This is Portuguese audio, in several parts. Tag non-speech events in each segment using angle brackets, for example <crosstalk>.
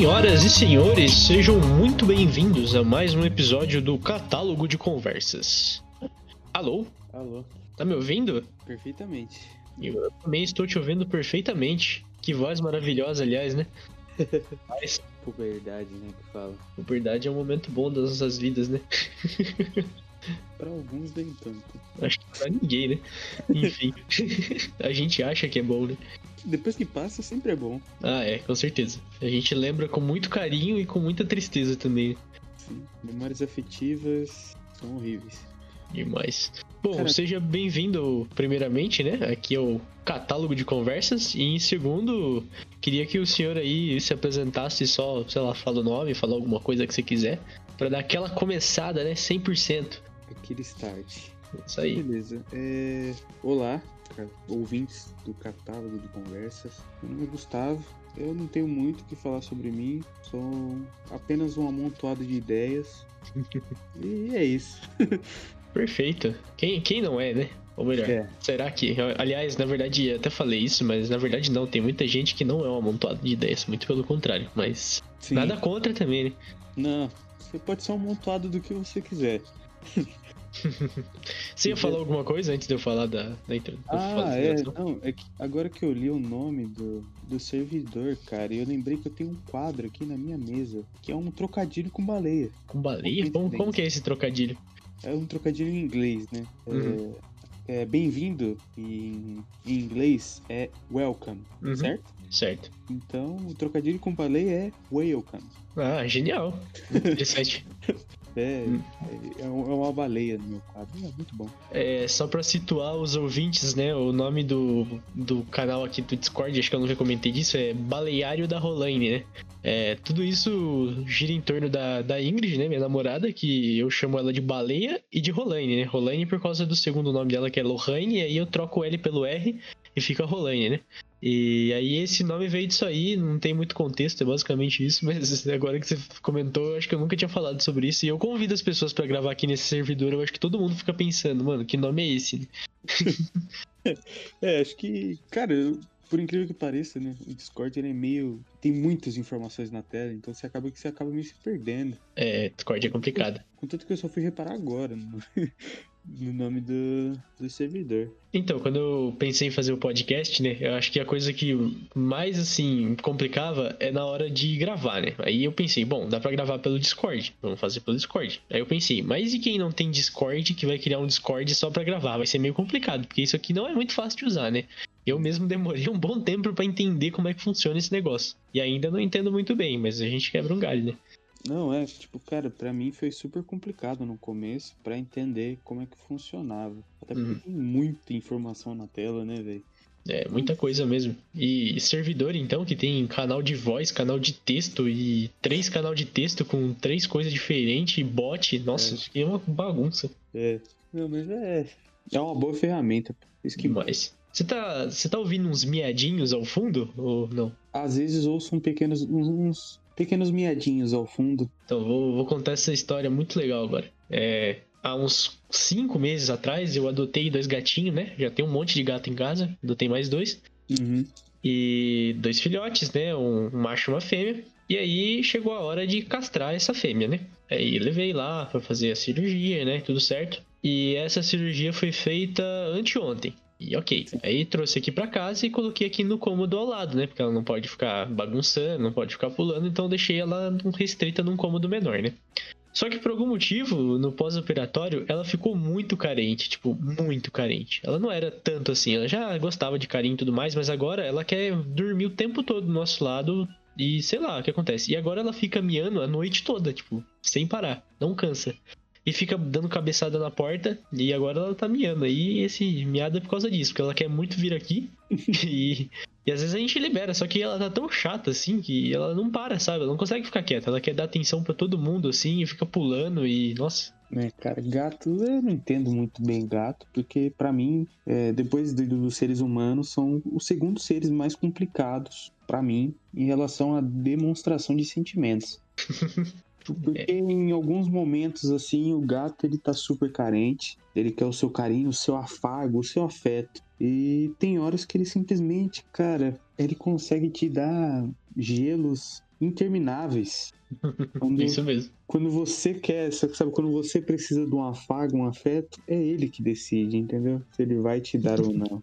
Senhoras e senhores, sejam muito bem-vindos a mais um episódio do Catálogo de Conversas. Alô? Alô, Tá me ouvindo? perfeitamente. Eu também estou te ouvindo perfeitamente. Que voz maravilhosa, aliás, né? <laughs> Mas, Puberdade, né, que fala. a verdade é um momento bom das nossas vidas, né? <laughs> Pra alguns nem tanto. Acho que pra ninguém, né? Enfim, <laughs> a gente acha que é bom, né? Depois que passa, sempre é bom. Ah, é, com certeza. A gente lembra com muito carinho e com muita tristeza também. Sim. Memórias afetivas são horríveis. Demais. Bom, Cara- seja bem-vindo, primeiramente, né? Aqui é o catálogo de conversas. E em segundo, queria que o senhor aí se apresentasse só, sei lá, fala o nome, fala alguma coisa que você quiser, pra dar aquela começada, né? 100%. Aquele start. Isso aí. Beleza. É... Olá, ouvintes do catálogo de conversas. Meu nome é Gustavo. Eu não tenho muito o que falar sobre mim. Sou apenas um amontoado de ideias. <laughs> e é isso. Perfeito. Quem, quem não é, né? Ou melhor, É. será que. Aliás, na verdade, eu até falei isso, mas na verdade não. Tem muita gente que não é um amontoado de ideias, muito pelo contrário. Mas Sim. nada contra também, né? Não. Você pode ser um amontoado do que você quiser. <laughs> Você ia falar alguma coisa antes de eu falar da, da intro? Ah, é. Não, é que agora que eu li o nome do, do servidor, cara, eu lembrei que eu tenho um quadro aqui na minha mesa, que é um trocadilho com baleia. Com baleia? Como, como que é esse trocadilho? É um trocadilho em inglês, né? É- Uhum. É, bem-vindo em, em inglês é welcome, Uhum. certo? Certo. Então o trocadilho com baleia é welcome. Ah, genial. <laughs> Interessante. É, Hum. é, é é uma baleia no meu quadro. É muito bom. É, só pra situar os ouvintes, né? O nome do, do canal aqui do Discord, acho que eu nunca comentei disso, é Baleário da Rolaine, né? É, tudo isso gira em torno da, da Ingrid, né? Minha namorada, que eu chamo ela de Baleia e de Rolaine, né? Rolaine por causa do segundo nome dela, que é Lohane, e aí eu troco o L pelo R e fica Rolaine, né? E aí esse nome veio disso aí, não tem muito contexto, é basicamente isso, <laughs> mas agora que você comentou, eu acho que eu nunca tinha falado sobre isso, e eu convido as pessoas pra gravar aqui nesse servidor, eu acho que todo mundo fica pensando, mano, que nome é esse? né? <laughs> É, acho que, cara, por incrível que pareça, né? O Discord ele é meio. Tem muitas informações na tela, então você acaba que você acaba meio se perdendo. É, Discord é complicado. Contanto que eu só fui reparar agora no, <laughs> no nome do, do servidor. Então, quando eu pensei em fazer o podcast, né, eu acho que a coisa que mais, assim, complicava é na hora de gravar, né? Aí eu pensei, bom, dá pra gravar pelo Discord, vamos fazer pelo Discord. Aí eu pensei, mas e quem não tem Discord que vai criar um Discord só pra gravar? Vai ser meio complicado, porque isso aqui não é muito fácil de usar, né? Eu mesmo demorei um bom tempo pra entender como é que funciona esse negócio. E ainda não entendo muito bem, mas a gente quebra um galho, né? Não, é, tipo, cara, pra mim foi super complicado no começo pra entender como é que funcionava. Até porque Uhum. tem muita informação na tela, né, velho? É, muita coisa mesmo. E servidor, então, que tem canal de voz, canal de texto e três canal de texto com três coisas diferentes e bot. Nossa, É. isso aqui é uma bagunça É. Não, mas é. É uma boa ferramenta. Isso que demais. Você tá, você tá ouvindo uns miadinhos ao fundo ou não? às vezes ouço um pequenos, uns pequenos miadinhos ao fundo. Então, vou, vou contar essa história muito legal agora. É, há uns cinco meses atrás, eu adotei dois gatinhos, né? Já tem um monte de gato em casa, adotei mais dois. Uhum. e dois filhotes, né? Um macho e uma fêmea. E aí chegou a hora de castrar essa fêmea, né? Aí levei lá pra fazer a cirurgia, né? Tudo certo. E essa cirurgia foi feita anteontem. E ok. Aí trouxe aqui pra casa e coloquei aqui no cômodo ao lado, né? Porque ela não pode ficar bagunçando, não pode ficar pulando, então deixei ela restrita num cômodo menor, né? Só que por algum motivo, no pós-operatório, ela ficou muito carente, tipo, muito carente. Ela não era tanto assim, ela já gostava de carinho e tudo mais, mas agora ela quer dormir o tempo todo do nosso lado e sei lá o que acontece. E agora ela fica miando a noite toda, tipo, sem parar, não cansa. E fica dando cabeçada na porta e agora ela tá miando. E esse miado é por causa disso, porque ela quer muito vir aqui <laughs> e, e às vezes a gente libera, só que ela tá tão chata assim que ela não para, sabe? Ela não consegue ficar quieta, ela quer dar atenção pra todo mundo assim e fica pulando e nossa. É, cara, gato, eu não entendo muito bem gato, porque pra mim, é, depois do- dos seres humanos, são os segundos seres mais complicados pra mim em relação à demonstração de sentimentos. <laughs> Porque em alguns momentos, assim, o gato ele tá super carente, ele quer o seu carinho, o seu afago, o seu afeto. E tem horas que ele simplesmente, cara, ele consegue te dar gelos intermináveis. <laughs> Quando, Isso mesmo. quando você quer, sabe, quando você precisa de um afago, um afeto, é ele que decide, entendeu? Se ele vai te dar ou não.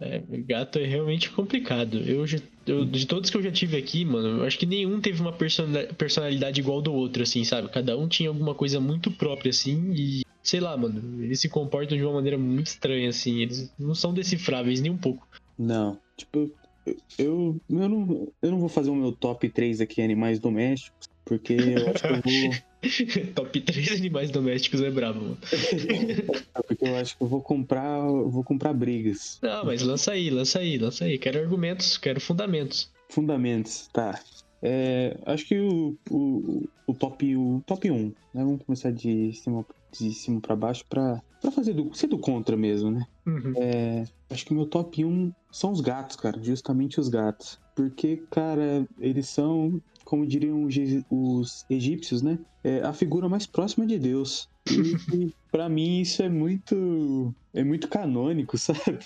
É, gato é realmente complicado. Eu, eu- de todos que eu já tive aqui, mano, eu acho que nenhum teve uma persona- personalidade igual do outro, assim, sabe? Cada um tinha alguma coisa muito própria, assim, e sei lá, mano, eles se comportam de uma maneira muito estranha, assim. Eles não são decifráveis nem um pouco. Não, tipo, eu, eu, eu não, eu não vou fazer o meu top 3 aqui, animais domésticos, porque eu acho que eu vou. <laughs> <laughs> Top 3 animais domésticos é brabo, mano. Porque eu acho que eu vou comprar. eu Vou comprar brigas. Não, mas lança aí, lança aí, lança aí. Quero argumentos, quero fundamentos. Fundamentos, tá. É, acho que o, o, o top o top 1, né? Vamos começar de cima, de cima para baixo pra, pra fazer do, ser do contra mesmo, né? Uhum. É, acho que o meu top 1 são os gatos, cara. Justamente os gatos. Porque, cara, eles são, como diriam os, egípcios, né? É a figura mais próxima de Deus. E <laughs> para mim isso é muito. É muito canônico, <laughs> sabe?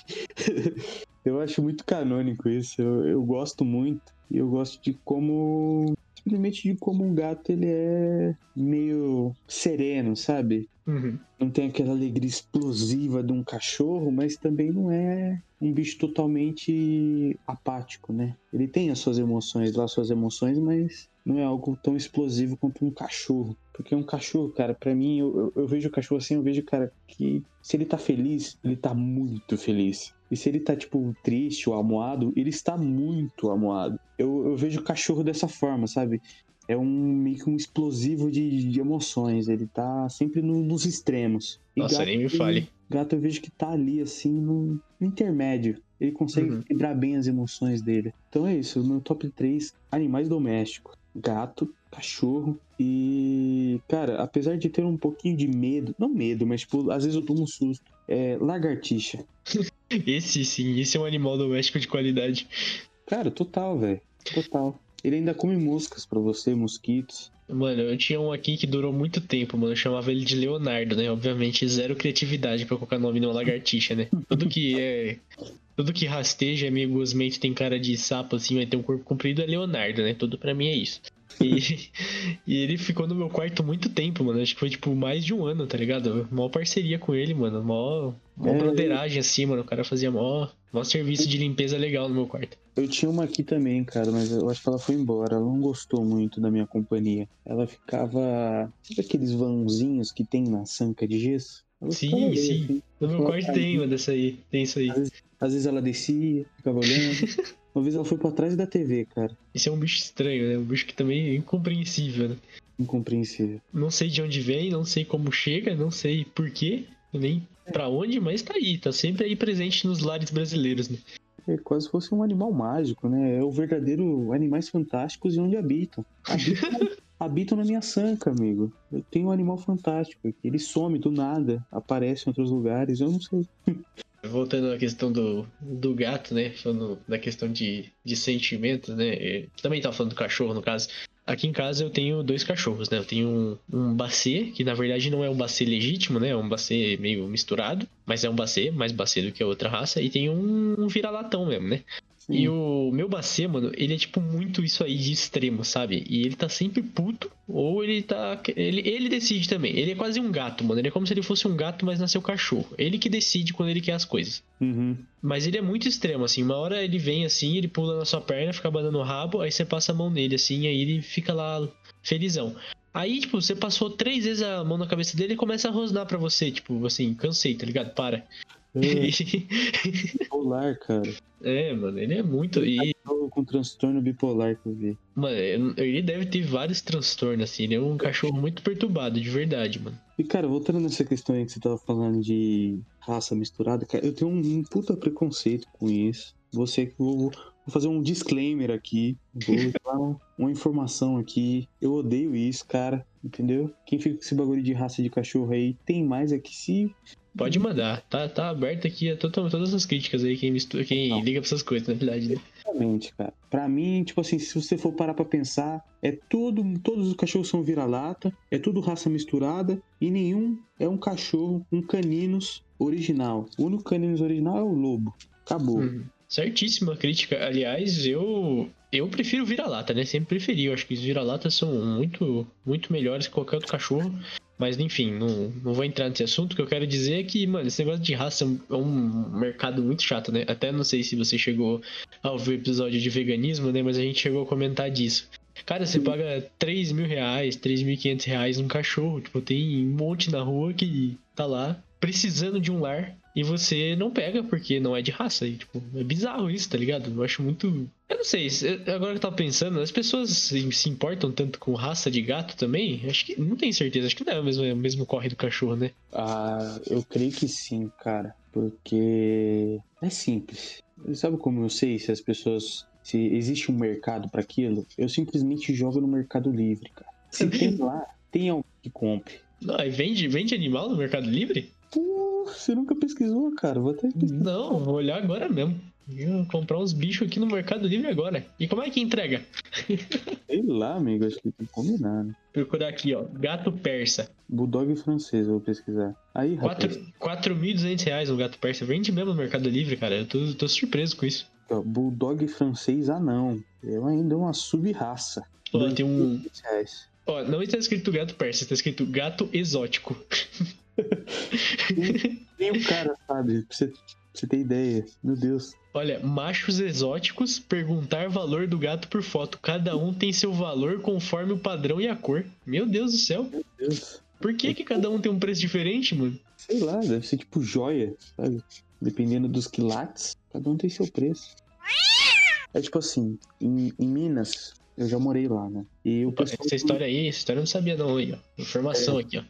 eu acho muito canônico isso. Eu, eu gosto muito. E eu gosto de como. Simplesmente de como um gato ele é meio sereno, sabe? Uhum. não tem aquela alegria explosiva de um cachorro, mas também não é um bicho totalmente apático, né? Ele tem as suas emoções lá, suas emoções, mas não é algo tão explosivo quanto um cachorro. Porque um cachorro, cara, pra mim, eu, eu, eu vejo o cachorro assim, eu vejo, cara, que se ele tá feliz, ele tá muito feliz. E se ele tá, tipo, triste ou amuado, ele está muito amuado. Eu, eu vejo o cachorro dessa forma, sabe? É um meio que um explosivo de, de emoções. Ele tá sempre no- nos extremos. E Nossa, nem me fale. Gato eu vejo que tá ali, assim, no, no intermédio. Ele consegue Uhum. equilibrar bem as emoções dele. Então é isso, meu top 3, animais domésticos. Gato, cachorro e... Cara, apesar de ter um pouquinho de medo, não medo, mas tipo, às vezes eu tomo um susto. É, lagartixa. <laughs> Esse sim, esse é um animal doméstico de qualidade. Cara, total, velho. Total. Ele ainda come moscas pra você, mosquitos. Mano, eu tinha um aqui que durou muito tempo, mano. Eu chamava ele de Leonardo, né? Obviamente, zero criatividade pra colocar nome numa lagartixa, né? <laughs> Tudo que é. Tudo que rasteja, meio gosmento, tem cara de sapo, assim, vai ter um corpo comprido, é Leonardo, né? Tudo pra mim é isso. E, <laughs> e ele ficou no meu quarto muito tempo, mano. Acho que foi, tipo, mais de um ano, tá ligado? Mó parceria com ele, mano. Mó, mó É. broderagem, assim, mano. O cara fazia mó, mó serviço de limpeza legal no meu quarto. Eu tinha uma aqui também, cara, mas eu acho que ela foi embora. Ela não gostou muito da minha companhia. Ela ficava. Sabe aqueles vãozinhos que tem na sanca de gesso? Sim, sim. assim. No meu quarto tem uma dessa aí. Tem isso aí. Às vezes ela descia, ficava olhando. <laughs> Uma vez ela foi pra trás da TV, cara. Esse é um bicho estranho, né? Um bicho que também é incompreensível, né? Incompreensível. Não sei de onde vem, não sei como chega, não sei porquê, nem pra onde, mas tá aí, tá sempre aí presente nos lares brasileiros, né? É quase se fosse um animal mágico, né? É o verdadeiro Animais Fantásticos e onde habitam. Habitam, habitam na minha sanca, amigo. Eu tenho um animal fantástico aqui. Ele some do nada, aparece em outros lugares, eu não sei. <laughs> Voltando à questão do, do gato, né? Falando da questão de, de sentimentos, né? é, Também tava falando do cachorro, no caso. Aqui em casa eu tenho dois cachorros, né? Eu tenho um, um bacê, que na verdade não é um bacê legítimo, né? É um bacê meio misturado, mas é um bacê, mais bacê do que a outra raça. E tem um, um vira-latão mesmo, né? E o meu Bacê, mano, ele é tipo muito isso aí de extremo, sabe? E ele tá sempre puto, ou ele tá. Ele, ele decide também. Ele é quase um gato, mano. Ele é como se ele fosse um gato, mas nasceu cachorro. Ele que decide quando ele quer as coisas. Uhum. Mas ele é muito extremo, assim. Uma hora ele vem assim, ele pula na sua perna, fica abanando o rabo, aí você passa a mão nele, assim, aí ele fica lá felizão. Aí, tipo, você passou três vezes a mão na cabeça dele e começa a rosnar pra você. Tipo, assim, cansei, tá ligado? Para. É, <laughs> bipolar, cara. é, mano, ele é muito. E, com transtorno bipolar que eu vi. Mano, ele deve ter vários transtornos, assim. Ele é um cachorro muito perturbado, de verdade, mano. E, cara, voltando nessa questão aí que você tava falando de raça misturada, cara, eu tenho um, puta preconceito com isso. Você, vou, vou fazer um disclaimer aqui. Vou <laughs> dar uma, uma informação aqui. Eu odeio isso, cara. Entendeu? Quem fica com esse bagulho de raça de cachorro aí tem mais é que se. Pode mandar. Tá, tá aberto aqui a to- todas as críticas aí, quem, mistura, quem Não. liga pra essas coisas, na verdade, né? Realmente, cara. Pra mim, tipo assim, se você for parar pra pensar, é tudo. Todos os cachorros são vira-lata, é tudo raça misturada e nenhum é um cachorro, um caninos original. O único caninos original é o lobo. Acabou. Uhum. certíssima crítica. Aliás, eu eu prefiro vira-lata, né? Sempre preferi. Eu acho que os vira-latas são muito, muito melhores que qualquer outro cachorro. Mas enfim, não, não vou entrar nesse assunto. O que eu quero dizer é que, mano, esse negócio de raça é um mercado muito chato, né? Até não sei se você chegou a ouvir o episódio de veganismo, né? Mas a gente chegou a comentar disso. Cara, você paga 3 mil reais, 3.500 reais num cachorro. Tipo, tem um monte na rua que tá lá precisando de um lar e você não pega porque não é de raça. E, tipo, é bizarro isso, tá ligado? Eu acho muito. Eu não sei, agora que eu tava pensando, as pessoas se importam tanto com raça de gato também? Acho que não tenho certeza, acho que não é o mesmo, é o mesmo corre do cachorro, né? Ah, eu creio que sim, cara. Porque é simples. Sabe como eu sei se as pessoas. Se existe um mercado para aquilo? Eu simplesmente jogo no Mercado Livre, cara. Se tem lá, tem alguém que compre. Não, e vende, vende animal no Mercado Livre? Pô, você nunca pesquisou, cara? Vou até pesquisar. Não, vou olhar agora mesmo. Vou comprar uns bichos aqui no Mercado Livre agora. E como é que entrega? <laughs> Sei lá, amigo, acho que tem que combinar, né? Procurar aqui, ó. Gato persa. Bulldog francês, eu vou pesquisar. Aí, rapaz. 4.200 reais um gato persa. Vende mesmo no Mercado Livre, cara. Eu tô, tô surpreso com isso. Ó, Bulldog francês anão. Eu ainda é uma sub-raça. Ó, tem um. 2.500 reais. Ó, não está escrito gato persa, está escrito gato exótico. <laughs> Nem o cara sabe, você, você ter ideia. Meu Deus. Olha, machos exóticos, perguntar valor do gato por foto. Cada um tem seu valor conforme o padrão e a cor. Meu Deus do céu. Meu Deus. Por que, que cada um tem um preço diferente, mano? Sei lá, deve ser tipo joia, sabe? Dependendo dos quilates, cada um tem seu preço. É tipo assim, em, em Minas, eu já morei lá, né? E o pessoal essa história aí, essa história eu não sabia não aí, ó. Informação aqui, ó.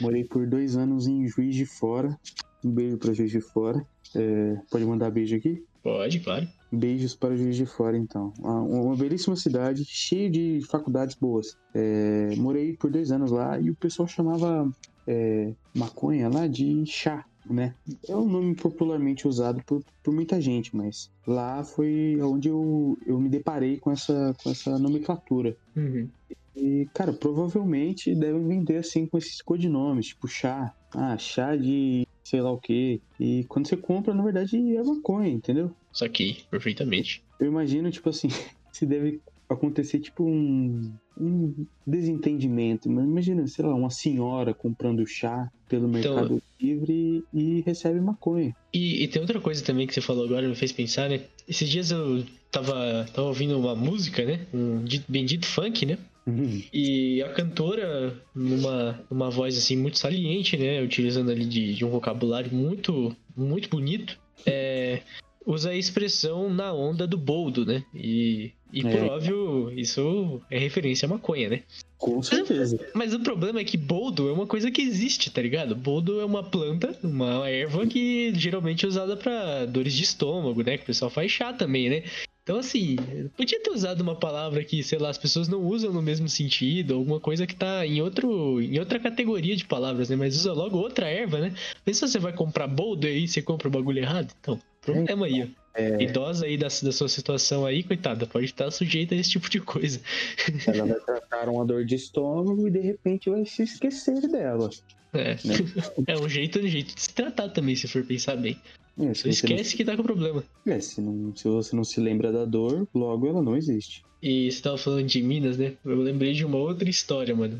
Morei por dois anos em Juiz de Fora. Um beijo pra Juiz de Fora. É, pode mandar beijo aqui? Pode, claro. Beijos para Juiz de Fora, então. Uma belíssima cidade, cheia de faculdades boas. É, morei por dois anos lá e o pessoal chamava é, maconha lá de chá, né? É um nome popularmente usado por, por muita gente, mas lá foi onde eu, eu me deparei com essa, com essa nomenclatura. Uhum. E, cara, provavelmente devem vender assim com esses codinomes, tipo chá. Ah, chá de sei lá o quê. E quando você compra, na verdade, é maconha, entendeu? Saquei, perfeitamente. Eu imagino, tipo assim, <laughs> se deve acontecer tipo um, um desentendimento. Mas imagina, sei lá, uma senhora comprando chá pelo Então- Mercado Livre e recebe maconha. E, e tem outra coisa também que você falou agora, me fez pensar, né? Esses dias eu tava, tava ouvindo uma música, né? Um di- bendito funk, né? Uhum. E a cantora, numa, numa voz assim muito saliente, né? Utilizando ali de, de um vocabulário muito, muito bonito, é, usa a expressão na onda do boldo, né? E, e por É. óbvio, isso é referência à maconha, né? Com certeza. Mas o problema é que boldo é uma coisa que existe, tá ligado? Boldo é uma planta, uma erva que geralmente é usada pra dores de estômago, né? Que o pessoal faz chá também, né? Então, assim, podia ter usado uma palavra que, sei lá, as pessoas não usam no mesmo sentido, alguma coisa que tá em, outro, em outra categoria de palavras, né? Mas usa logo outra erva, né? Pensa se você vai comprar boldo e aí você compra o bagulho errado. Então, problema aí, ó. É, Idosa aí da, da sua situação aí, coitada, pode estar sujeita a esse tipo de coisa. ela vai <laughs> tratar uma dor de estômago e de repente vai se esquecer dela. É, Né? <laughs> é um jeito, um jeito de se tratar também, se for pensar bem. É, Você você não, esquece que tá com problema. é, se, não, se você não se lembra da dor, logo ela não existe. E você tava falando de Minas, né? Eu lembrei de uma outra história, mano.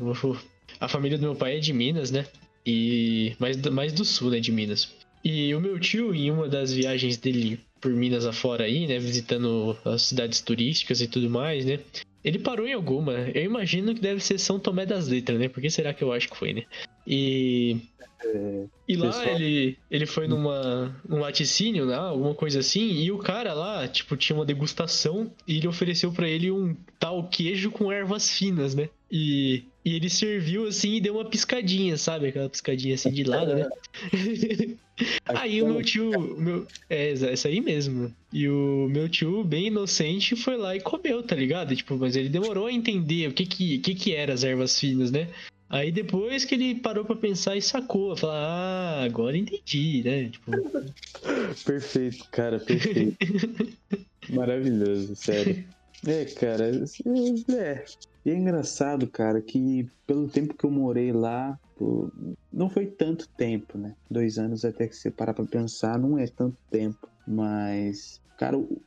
A família do meu pai é de Minas, né? E mais, do- mais do sul, né, de Minas. E o meu tio, em uma das viagens dele por Minas afora aí, né, visitando as cidades turísticas e tudo mais, né? Ele parou em alguma. Eu imagino que deve ser São Tomé das Letras, né? Por que será que eu acho que foi, né? E É, E lá Pessoal- ele, ele foi numa, num laticínio, né? Alguma coisa assim, e o cara lá, tipo, tinha uma degustação e ele ofereceu pra ele um tal queijo com ervas finas, né? E, e ele serviu assim e deu uma piscadinha, sabe? Aquela piscadinha assim de lado, né? <laughs> Aí o meu tio. Meu, é, essa aí mesmo. E o meu tio, bem inocente, foi lá e comeu, tá ligado? Tipo, mas ele demorou a entender o que que, que, que eram as ervas finas, né? Aí depois que ele parou pra pensar e sacou, falar, ah, agora entendi, né? Tipo, <laughs> Perfeito, cara, perfeito. <laughs> Maravilhoso, sério. É, cara, é. E é engraçado, cara, que pelo tempo que eu morei lá, pô, não foi tanto tempo, né? Dois anos até que você parar pra pensar, não é tanto tempo. Mas, cara, o,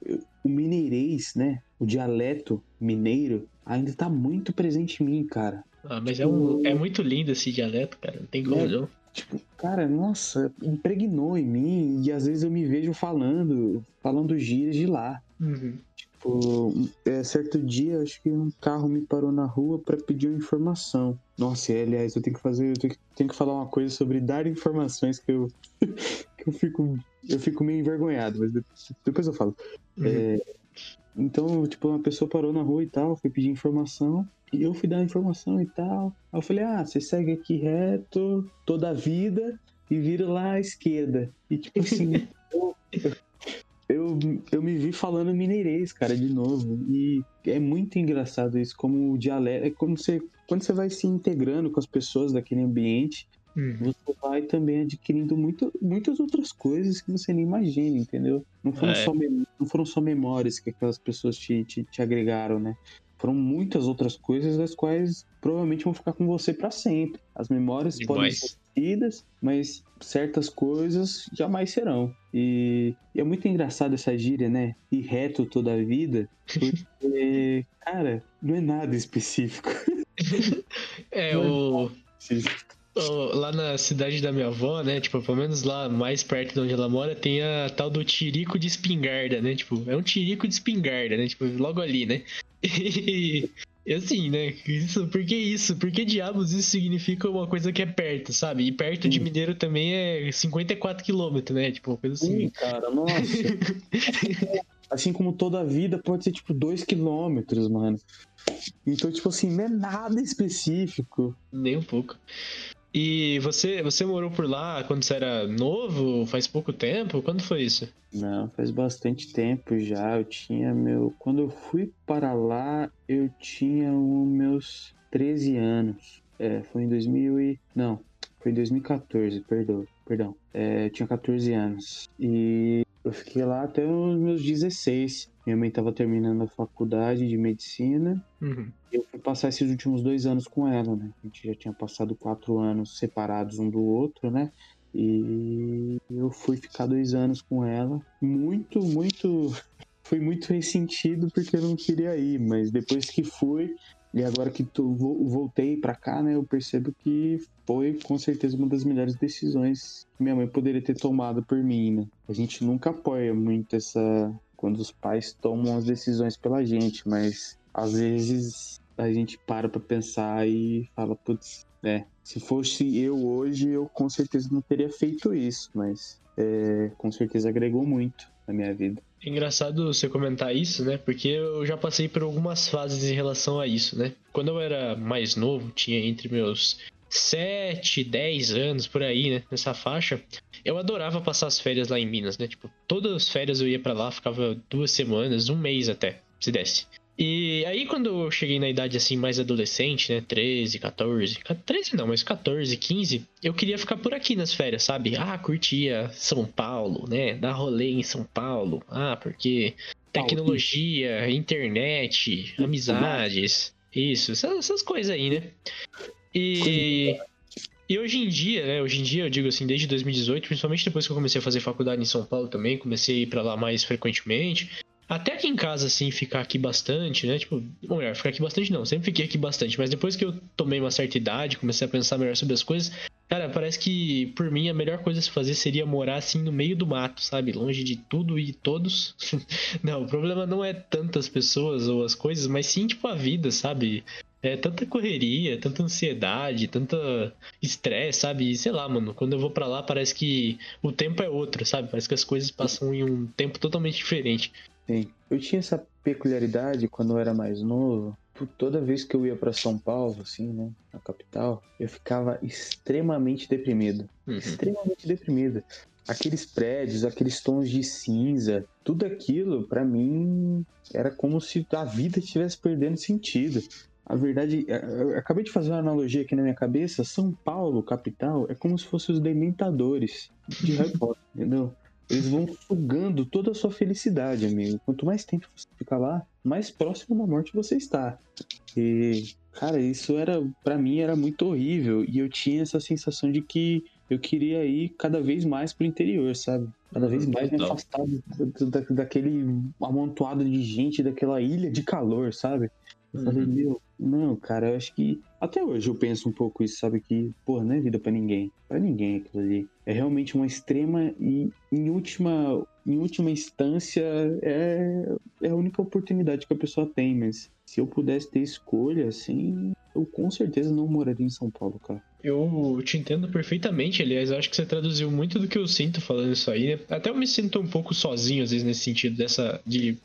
o mineirês, né? O dialeto mineiro ainda tá muito presente em mim, cara. Ah, mas é, um, é muito lindo esse dialeto, cara. Não tem como é, não. Tipo, cara, nossa, impregnou em mim e às vezes eu me vejo falando, falando gírias de lá. Uhum. Tipo, é, certo dia, acho que um carro me parou na rua para pedir uma informação. Nossa, e, aliás, eu tenho que fazer, eu tenho que, tenho que falar uma coisa sobre dar informações que eu, <laughs> que eu fico, eu fico meio envergonhado, mas depois eu falo. Uhum. É, então, tipo, uma pessoa parou na rua e tal, foi pedir informação. E eu fui dar a informação e tal. Aí eu falei, ah, você segue aqui reto toda a vida e vira lá à esquerda. E tipo assim, eu, <laughs> eu, eu me vi falando mineirês, cara, de novo. E é muito engraçado isso, como o dialeto. É como você. Quando você vai se integrando com as pessoas daquele ambiente, uhum. você vai também adquirindo muito, muitas outras coisas que você nem imagina, entendeu? Não foram, é. só, não foram só memórias que aquelas pessoas te, te, te agregaram, né? Foram muitas outras coisas das quais provavelmente vão ficar com você para sempre. As memórias Demais. podem ser esquecidas, mas certas coisas jamais serão. E, é muito engraçado essa gíria, né? E reto toda a vida, porque, <laughs> cara, não é nada específico. <laughs> é, o. Lá na cidade da minha avó, né? Tipo, pelo menos lá mais perto de onde ela mora, tem a tal do tirico de espingarda, né? Tipo, é um tirico de espingarda, né? Tipo, logo ali, né? E, <laughs> e assim, né? Isso, por que isso? Por que diabos isso significa uma coisa que é perto, sabe? E perto de Mineiro também é 54 quilômetros, né? Tipo, uma coisa assim. Sim, cara, nossa. <laughs> assim como toda a vida pode ser tipo 2 quilômetros, mano. Então, tipo assim, não é nada específico. Nem um pouco. E você, você morou por lá quando você era novo? Faz pouco tempo? Quando foi isso? Não, faz bastante tempo já. Eu tinha meu. Quando eu fui para lá, eu tinha os meus 13 anos. É, foi em 2000 e. Não, foi em 2014, perdão. Perdão. É, eu tinha 14 anos. E eu fiquei lá até os meus 16. Minha mãe estava terminando a faculdade de medicina. Uhum. Eu fui passar esses últimos dois anos com ela, né? A gente já tinha passado quatro anos separados um do outro, né? E eu fui ficar dois anos com ela. Muito, muito. <laughs> Foi muito ressentido porque eu não queria ir, mas depois que fui, e agora que tô, voltei para cá, né, eu percebo que foi com certeza uma das melhores decisões que minha mãe poderia ter tomado por mim, né? A gente nunca apoia muito essa quando os pais tomam as decisões pela gente, mas às vezes a gente para para pensar e fala, putz, é, se fosse eu hoje, eu com certeza não teria feito isso, mas é, com certeza agregou muito na minha vida. É engraçado você comentar isso, né? Porque eu já passei por algumas fases em relação a isso, né? Quando eu era mais novo, tinha entre meus 7, 10 anos por aí, né? Nessa faixa, eu adorava passar as férias lá em Minas, né? Tipo, todas as férias eu ia para lá, ficava duas semanas, um mês até, se desse. E aí, quando eu cheguei na idade assim, mais adolescente, né? 13, 14. 13 não, mas 14, 15, eu queria ficar por aqui nas férias, sabe? Ah, curtia São Paulo, né? Dar rolê em São Paulo. Ah, porque tecnologia, internet, amizades. Isso, essas, essas coisas aí, né? E. E hoje em dia, né? Hoje em dia, eu digo assim, desde 2018, principalmente depois que eu comecei a fazer faculdade em São Paulo também, comecei a ir pra lá mais frequentemente. Até aqui em casa, assim, ficar aqui bastante, né? Tipo, melhor, ficar aqui bastante não, sempre fiquei aqui bastante, mas depois que eu tomei uma certa idade, comecei a pensar melhor sobre as coisas, cara, parece que por mim a melhor coisa a se fazer seria morar assim no meio do mato, sabe? Longe de tudo e todos. <laughs> não, o problema não é tantas pessoas ou as coisas, mas sim, tipo, a vida, sabe? É tanta correria, tanta ansiedade, tanta estresse, sabe? Sei lá, mano, quando eu vou para lá parece que o tempo é outro, sabe? Parece que as coisas passam em um tempo totalmente diferente. Sim. Eu tinha essa peculiaridade quando eu era mais novo. Toda vez que eu ia para São Paulo, assim, né, na capital, eu ficava extremamente deprimido. Uhum. Extremamente deprimido. Aqueles prédios, aqueles tons de cinza, tudo aquilo, para mim, era como se a vida estivesse perdendo sentido. A verdade, eu acabei de fazer uma analogia aqui na minha cabeça. São Paulo, capital, é como se fossem os dementadores de Harry Potter, entendeu? Eles vão sugando toda a sua felicidade, amigo. Quanto mais tempo você ficar lá, mais próximo da morte você está. E, cara, isso era, para mim, era muito horrível. E eu tinha essa sensação de que eu queria ir cada vez mais pro interior, sabe? Cada vez mais me afastado da, daquele amontoado de gente, daquela ilha de calor, sabe? Eu falei, uhum. meu, não, cara, eu acho que. Até hoje eu penso um pouco isso, sabe? Que, pô, não é vida para ninguém. para ninguém aquilo ali. É realmente uma extrema e, em última, em última instância, é, é a única oportunidade que a pessoa tem. Mas se eu pudesse ter escolha, assim, eu com certeza não moraria em São Paulo, cara. Eu te entendo perfeitamente, aliás, eu acho que você traduziu muito do que eu sinto falando isso aí? Até eu me sinto um pouco sozinho, às vezes, nesse sentido, dessa. de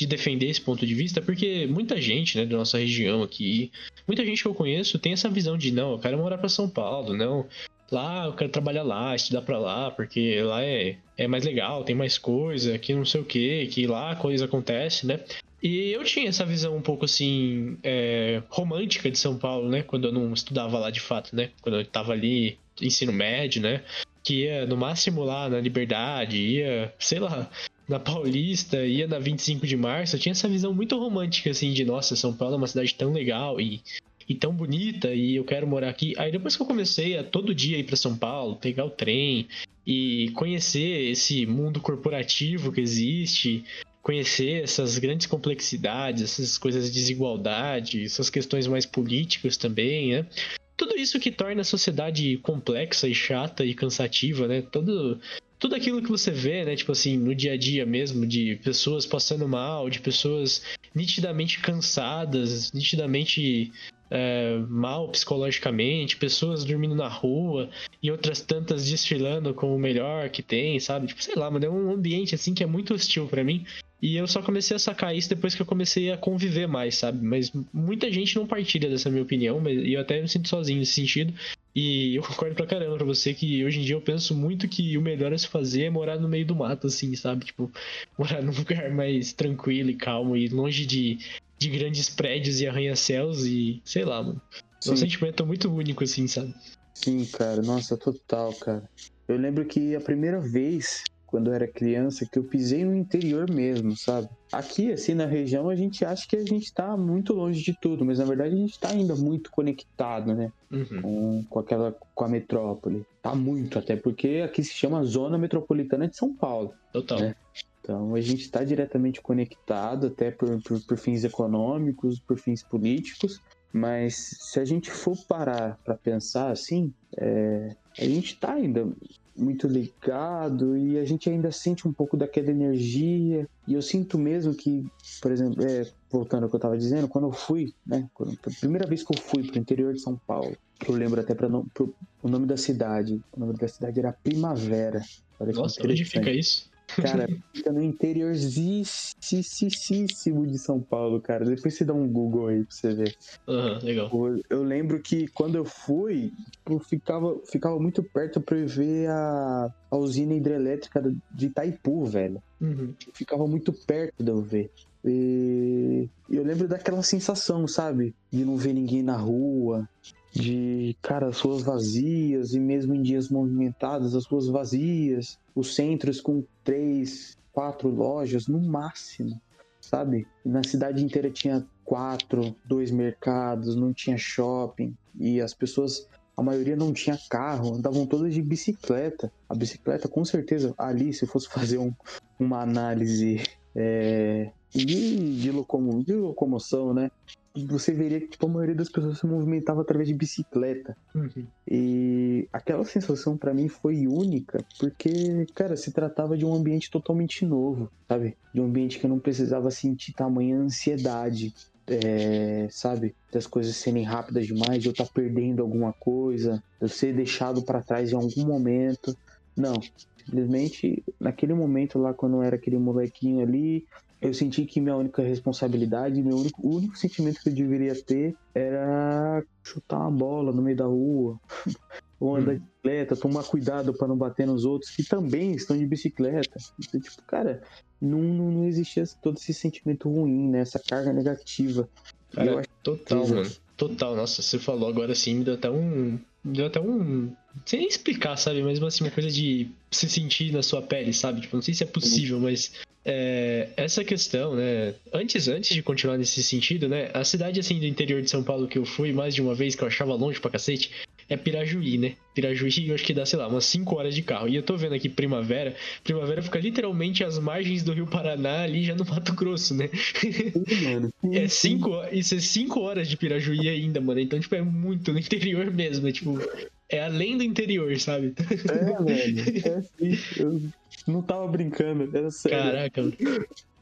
de defender esse ponto de vista, porque muita gente, né, da nossa região aqui, muita gente que eu conheço tem essa visão de não, eu quero morar para São Paulo, não, lá eu quero trabalhar lá, estudar para lá, porque lá é, é mais legal, tem mais coisa, que não sei o que, que lá a coisa acontece, né? E eu tinha essa visão um pouco assim, é, romântica de São Paulo, né? Quando eu não estudava lá de fato, né? Quando eu tava ali, ensino médio, né? Que ia no máximo lá na Liberdade, ia, sei lá, na Paulista, ia na 25 de março, eu tinha essa visão muito romântica, assim, de nossa, São Paulo é uma cidade tão legal e, e tão bonita e eu quero morar aqui. Aí depois que eu comecei a todo dia ir para São Paulo, pegar o trem e conhecer esse mundo corporativo que existe, conhecer essas grandes complexidades, essas coisas de desigualdade, essas questões mais políticas também, né? Tudo isso que torna a sociedade complexa e chata e cansativa, né? Todo, tudo aquilo que você vê, né, tipo assim, no dia a dia mesmo, de pessoas passando mal, de pessoas nitidamente cansadas, nitidamente é, mal psicologicamente, pessoas dormindo na rua e outras tantas desfilando com o melhor que tem, sabe? Tipo, sei lá, mano, é um ambiente assim que é muito hostil para mim. E eu só comecei a sacar isso depois que eu comecei a conviver mais, sabe? Mas muita gente não partilha dessa minha opinião, mas eu até me sinto sozinho nesse sentido. E eu concordo pra caramba pra você que hoje em dia eu penso muito que o melhor a se fazer é morar no meio do mato, assim, sabe? Tipo, <laughs> morar num lugar mais tranquilo e calmo e longe de, de grandes prédios e arranha-céus e sei lá, mano. É um sentimento muito único, assim, sabe? Sim, cara, nossa, total, cara. Eu lembro que a primeira vez quando eu era criança que eu pisei no interior mesmo, sabe? Aqui, assim, na região, a gente acha que a gente tá muito longe de tudo, mas na verdade a gente tá ainda muito conectado, né? Uhum. Com, com aquela, com a metrópole. Tá muito, até porque aqui se chama Zona Metropolitana de São Paulo. Total. Né? Então a gente está diretamente conectado, até por, por, por, fins econômicos, por fins políticos, mas se a gente for parar para pensar assim, é, a gente está ainda muito ligado e a gente ainda sente um pouco daquela energia. E eu sinto mesmo que, por exemplo, é, voltando ao que eu estava dizendo, quando eu fui, né, quando, a primeira vez que eu fui para o interior de São Paulo, eu lembro até para o nome da cidade. O nome da cidade era Primavera. Olha Nossa, onde fica isso? Cara, fica no interiorzíssimo de São Paulo, cara. Depois você dá um Google aí pra você ver. Aham, uhum, legal. Eu lembro que quando eu fui, eu ficava, ficava muito perto pra eu ver a, a usina hidrelétrica de Itaipu, velho. Uhum. Ficava muito perto de eu ver. E eu lembro daquela sensação, sabe? De não ver ninguém na rua, de, cara, as ruas vazias e mesmo em dias movimentados, as ruas vazias, os centros com três, quatro lojas no máximo, sabe? Na cidade inteira tinha quatro, dois mercados, não tinha shopping e as pessoas, a maioria não tinha carro, andavam todas de bicicleta. A bicicleta, com certeza, ali, se fosse <laughs> fazer um, uma análise é, de, de, locomo, de locomoção, né? você veria que tipo, a maioria das pessoas se movimentava através de bicicleta. Uhum. E aquela sensação para mim foi única, porque, cara, se tratava de um ambiente totalmente novo, sabe? De um ambiente que eu não precisava sentir tamanha ansiedade. É, sabe, das coisas serem rápidas demais, de eu estar tá perdendo alguma coisa, de eu ser deixado para trás em algum momento. Não, simplesmente naquele momento lá, quando eu era aquele molequinho ali, eu senti que minha única responsabilidade, meu único, o único sentimento que eu deveria ter era chutar uma bola no meio da rua, <laughs> ou andar hum. de bicicleta, tomar cuidado para não bater nos outros que também estão de bicicleta. Então, tipo, cara, não, não, não, existia todo esse sentimento ruim, né? Essa carga negativa. Cara, total, mano. Total. Nossa, você falou agora assim, me deu até um. Deu até um. Sem explicar, sabe? Mas assim, uma coisa de se sentir na sua pele, sabe? Tipo, não sei se é possível, mas é, essa questão, né? Antes, antes de continuar nesse sentido, né? A cidade assim do interior de São Paulo que eu fui mais de uma vez, que eu achava longe pra cacete, é Pirajuí, né? Pirajuí, eu acho que dá, sei lá, umas 5 horas de carro. E eu tô vendo aqui Primavera. Primavera fica literalmente às margens do Rio Paraná, ali já no Mato Grosso, né? <laughs> é cinco, isso é 5 horas de Pirajuí ainda, mano. Então, tipo, é muito no interior mesmo. É tipo, é além do interior, sabe? É, velho. É sim. Eu não tava brincando, era sério. Caraca,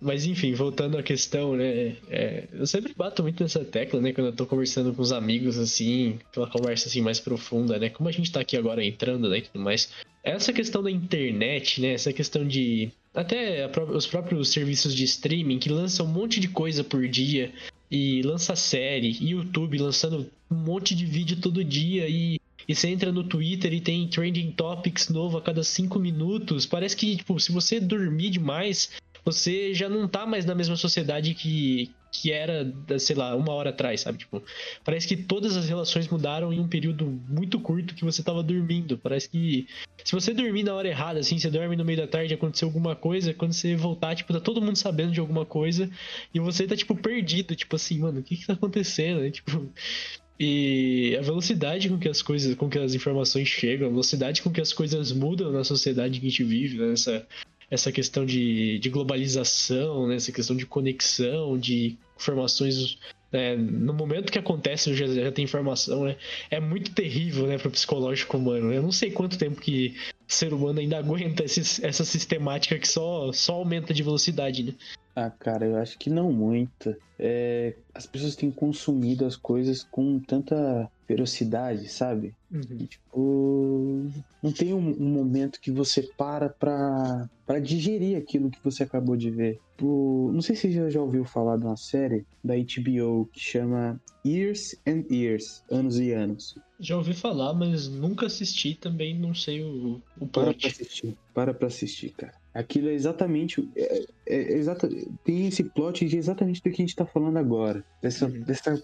mas enfim, voltando à questão, né? É, eu sempre bato muito nessa tecla, né? Quando eu tô conversando com os amigos, assim, aquela conversa assim mais profunda, né? Como a gente tá aqui agora entrando, né? E tudo mais. Essa questão da internet, né? Essa questão de. Até os próprios serviços de streaming que lançam um monte de coisa por dia. E lança série, e YouTube lançando um monte de vídeo todo dia e e você entra no Twitter e tem trending topics novo a cada cinco minutos. Parece que, tipo, se você dormir demais, você já não tá mais na mesma sociedade que, que era, sei lá, uma hora atrás, sabe? Tipo, parece que todas as relações mudaram em um período muito curto que você tava dormindo. Parece que se você dormir na hora errada, assim, você dorme no meio da tarde, aconteceu alguma coisa, quando você voltar, tipo, tá todo mundo sabendo de alguma coisa e você tá, tipo, perdido, tipo assim, mano, o que que tá acontecendo? Tipo, e a velocidade com que as coisas, com que as informações chegam, a velocidade com que as coisas mudam na sociedade que a gente vive, né? essa, essa questão de, de globalização, né? essa questão de conexão, de informações. Né? No momento que acontece, já, já tem informação, né? É muito terrível né, para o psicológico humano. Eu não sei quanto tempo que o ser humano ainda <laughs> aguenta esse, essa sistemática que só, só aumenta de velocidade, né? Ah, cara, eu acho que não muito. É, as pessoas têm consumido as coisas com tanta ferocidade, sabe? Uhum. E, tipo, não tem um, um, momento que você para pra, pra digerir aquilo que você acabou de ver. Tipo, não sei se você já ouviu falar de uma série da HBO que chama Years and Years, Anos e Anos. Já ouvi falar, mas nunca assisti, também não sei o, o. Para pra assistir, para pra assistir, cara. Aquilo é exatamente. É, é, é exata, tem esse plot de exatamente do que a gente tá falando agora. Dessa, uhum. dessa,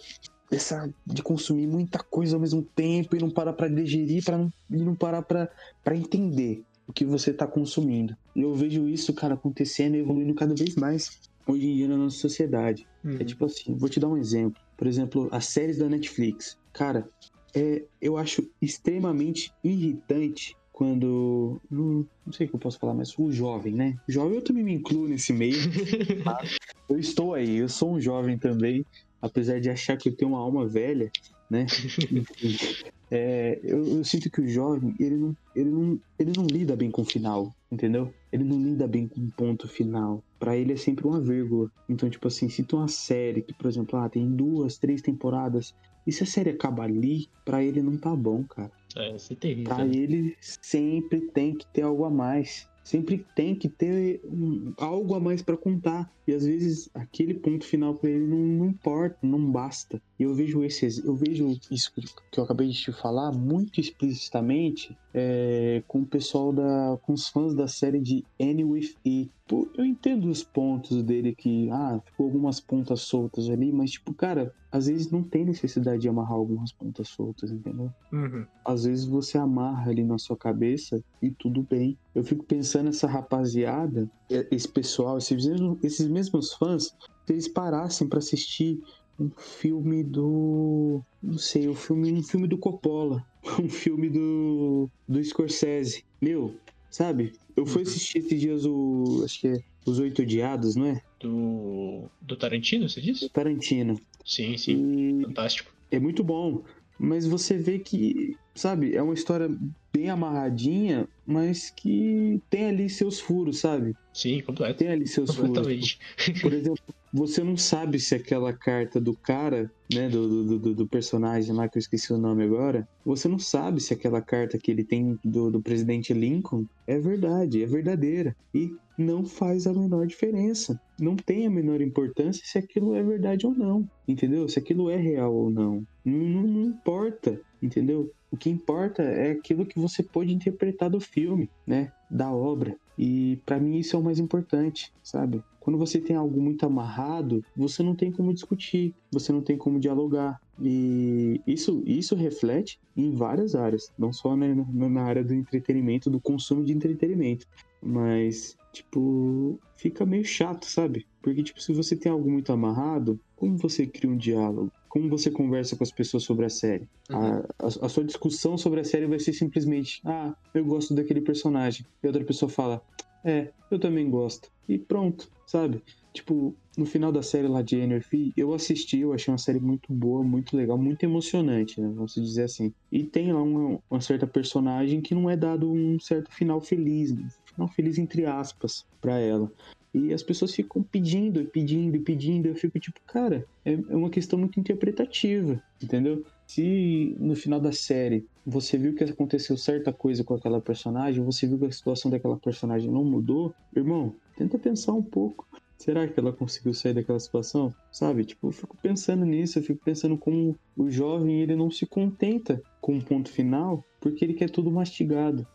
dessa. de consumir muita coisa ao mesmo tempo e não parar pra digerir pra não, e não parar pra, pra entender o que você tá consumindo. E eu vejo isso, cara, acontecendo e evoluindo cada vez mais hoje em dia na nossa sociedade. É uhum. É tipo assim, vou te dar um exemplo. Por exemplo, as séries da Netflix. Cara, é, eu acho extremamente irritante quando. Não, não, sei o que eu posso falar, mas o jovem, né? Jovem eu também me incluo nesse meio. <laughs> Tá? eu estou aí, eu sou um jovem também, apesar de achar que eu tenho uma alma velha, né? <laughs> é, eu, eu, sinto que o jovem, ele não, ele, não, ele não lida bem com o final, entendeu? Ele não lida bem com o ponto final. Para ele é sempre uma vírgula. Então, tipo assim, se tu uma série que, por exemplo, ah, tem duas, três temporadas, e se a série acaba ali, para ele não tá bom, cara. É, isso é terrível. Pra ele sempre tem que ter algo a mais. Sempre tem que ter um, algo a mais para contar. E às vezes aquele ponto final para ele não, não, importa, não basta. E eu vejo esse, eu vejo isso que eu acabei de te falar muito explicitamente é, com o pessoal da, com os fãs da série de Annie with E. Pô, eu entendo os pontos dele que, ah, ficou algumas pontas soltas ali, mas tipo, cara, às vezes não tem necessidade de amarrar algumas pontas soltas, entendeu? Uhum. Às vezes você amarra ali na sua cabeça e tudo bem. Eu fico pensando essa rapaziada, esse pessoal, esses, esses mesmos fãs, se eles parassem para assistir um filme do. Não sei, um filme, um filme do Coppola. <laughs> Um filme do. do Scorsese. Meu, sabe? Eu fui uhum. assistir esses dias o. Acho que é Os Oito Odiados, não é? Do. Do Tarantino, você disse? Tarantino. Sim, sim. E... Fantástico. É muito bom. Mas você vê que, sabe, é uma história bem amarradinha, mas que tem ali seus furos, sabe? Sim, completo. Tem ali seus furos. Por exemplo, você não sabe se aquela carta do cara, né, do, do, do, personagem lá que eu esqueci o nome agora, você não sabe se aquela carta que ele tem do, do presidente Lincoln é verdade, é verdadeira. E não faz a menor diferença. Não tem a menor importância se aquilo é verdade ou não, entendeu? Se aquilo é real ou não. Não, não, não importa, entendeu? O que importa é aquilo que você pode interpretar do filme, né? Da obra. E para mim isso é o mais importante, sabe? Quando você tem algo muito amarrado, você não tem como discutir, você não tem como dialogar. E isso, isso reflete em várias áreas, não só na, na área do entretenimento, do consumo de entretenimento, mas, tipo, fica meio chato, sabe? Porque, tipo, se você tem algo muito amarrado, como você cria um diálogo? Como você conversa com as pessoas sobre a série. Uhum. A, a, a, sua discussão sobre a série vai ser simplesmente: ah, eu gosto daquele personagem. E outra pessoa fala: é, eu também gosto. E pronto, sabe? Tipo, no final da série lá de Energy, eu assisti, eu achei uma série muito boa, muito legal, muito emocionante, né? Vamos dizer assim. E tem lá uma, uma certa personagem que não é dado um certo final feliz, final feliz entre aspas, para ela. E as pessoas ficam pedindo e pedindo e pedindo. Eu fico tipo, cara, é, é uma questão muito interpretativa, entendeu? Se no final da série você viu que aconteceu certa coisa com aquela personagem, você viu que a situação daquela personagem não mudou, irmão, tenta pensar um pouco. Será que ela conseguiu sair daquela situação? Sabe? Tipo, eu fico pensando nisso, eu fico pensando como o jovem ele não se contenta com o um ponto final, porque ele quer tudo mastigado.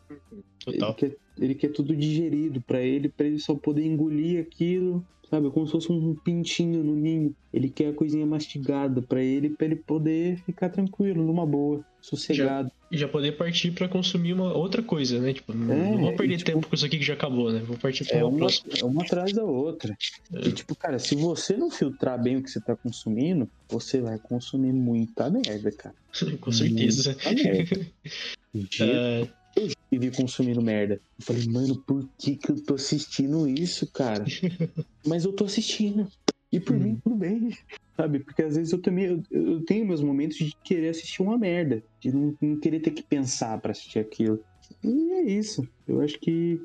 Total. Ele quer ele quer tudo digerido para ele, para ele só poder engolir aquilo, sabe? Como se fosse um pintinho no ninho. Ele quer a coisinha mastigada para ele, para ele poder ficar tranquilo, numa boa, sossegado. E já, já, poder partir para consumir uma outra coisa, né? Tipo, não, é, não vou perder tipo, tempo com isso aqui que já acabou, né? Vou partir para é uma, próxima. É uma atrás da outra. É. E tipo, cara, se você não filtrar bem o que você tá consumindo, você vai consumir muita merda, cara. <laughs> com certeza. Muita merda. <laughs> Uh, vivi consumindo merda. Eu falei, mano, por que que eu tô assistindo isso, cara? <laughs> Mas eu tô assistindo. E por hum. mim, tudo bem. <laughs> Sabe? Porque às vezes eu também eu, eu, tenho meus momentos de querer assistir uma merda. De não, não querer ter que pensar para assistir aquilo. E é isso. Eu acho que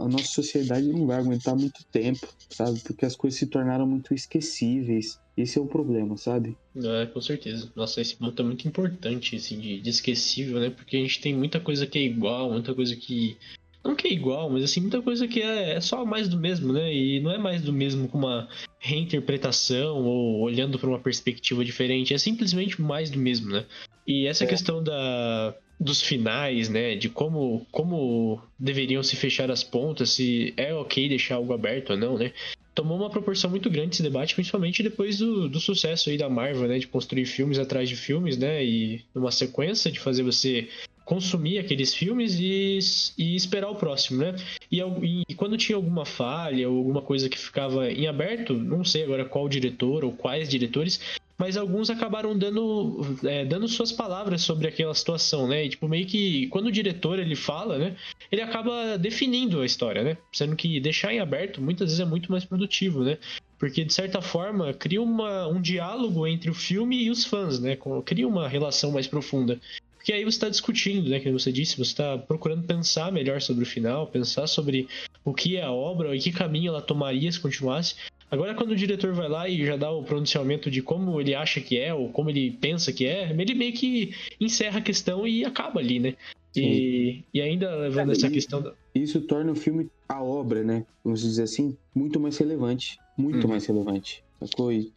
a nossa sociedade não vai aguentar muito tempo, sabe? Porque as coisas se tornaram muito esquecíveis. Esse é o problema, sabe? É, com certeza. Nossa, esse ponto é muito importante, assim, de, de esquecível, né? Porque a gente tem muita coisa que é igual, muita coisa que. Não que é igual, mas assim, muita coisa que é, é só mais do mesmo, né? E não é mais do mesmo com uma reinterpretação ou olhando para uma perspectiva diferente. É simplesmente mais do mesmo, né? E essa é. questão da, dos finais, né? De como, como deveriam se fechar as pontas, se é ok deixar algo aberto ou não, né? tomou uma proporção muito grande esse debate, principalmente depois do, do sucesso aí da Marvel, né? De construir filmes atrás de filmes, né? E uma sequência de fazer você consumir aqueles filmes e, e esperar o próximo, né? E, e, quando tinha alguma falha ou alguma coisa que ficava em aberto, não sei agora qual diretor ou quais diretores, mas alguns acabaram dando, é, dando suas palavras sobre aquela situação, né? E, tipo, meio que quando o diretor ele fala, né? Ele acaba definindo a história, né? Sendo que deixar em aberto muitas vezes é muito mais produtivo, né? Porque, de certa forma, cria uma, um diálogo entre o filme e os fãs, né? Cria uma relação mais profunda. Porque aí você está discutindo, né? Como você disse, você está procurando pensar melhor sobre o final, pensar sobre o que é a obra e que caminho ela tomaria se continuasse. Agora, quando o diretor vai lá e já dá o pronunciamento de como ele acha que é, ou como ele pensa que é, ele meio que encerra a questão e acaba ali, né? E, e ainda levando é, essa questão. Da... Isso torna o filme, a obra, né? Vamos dizer assim, muito mais relevante. Muito hum. mais relevante. Sacou? E,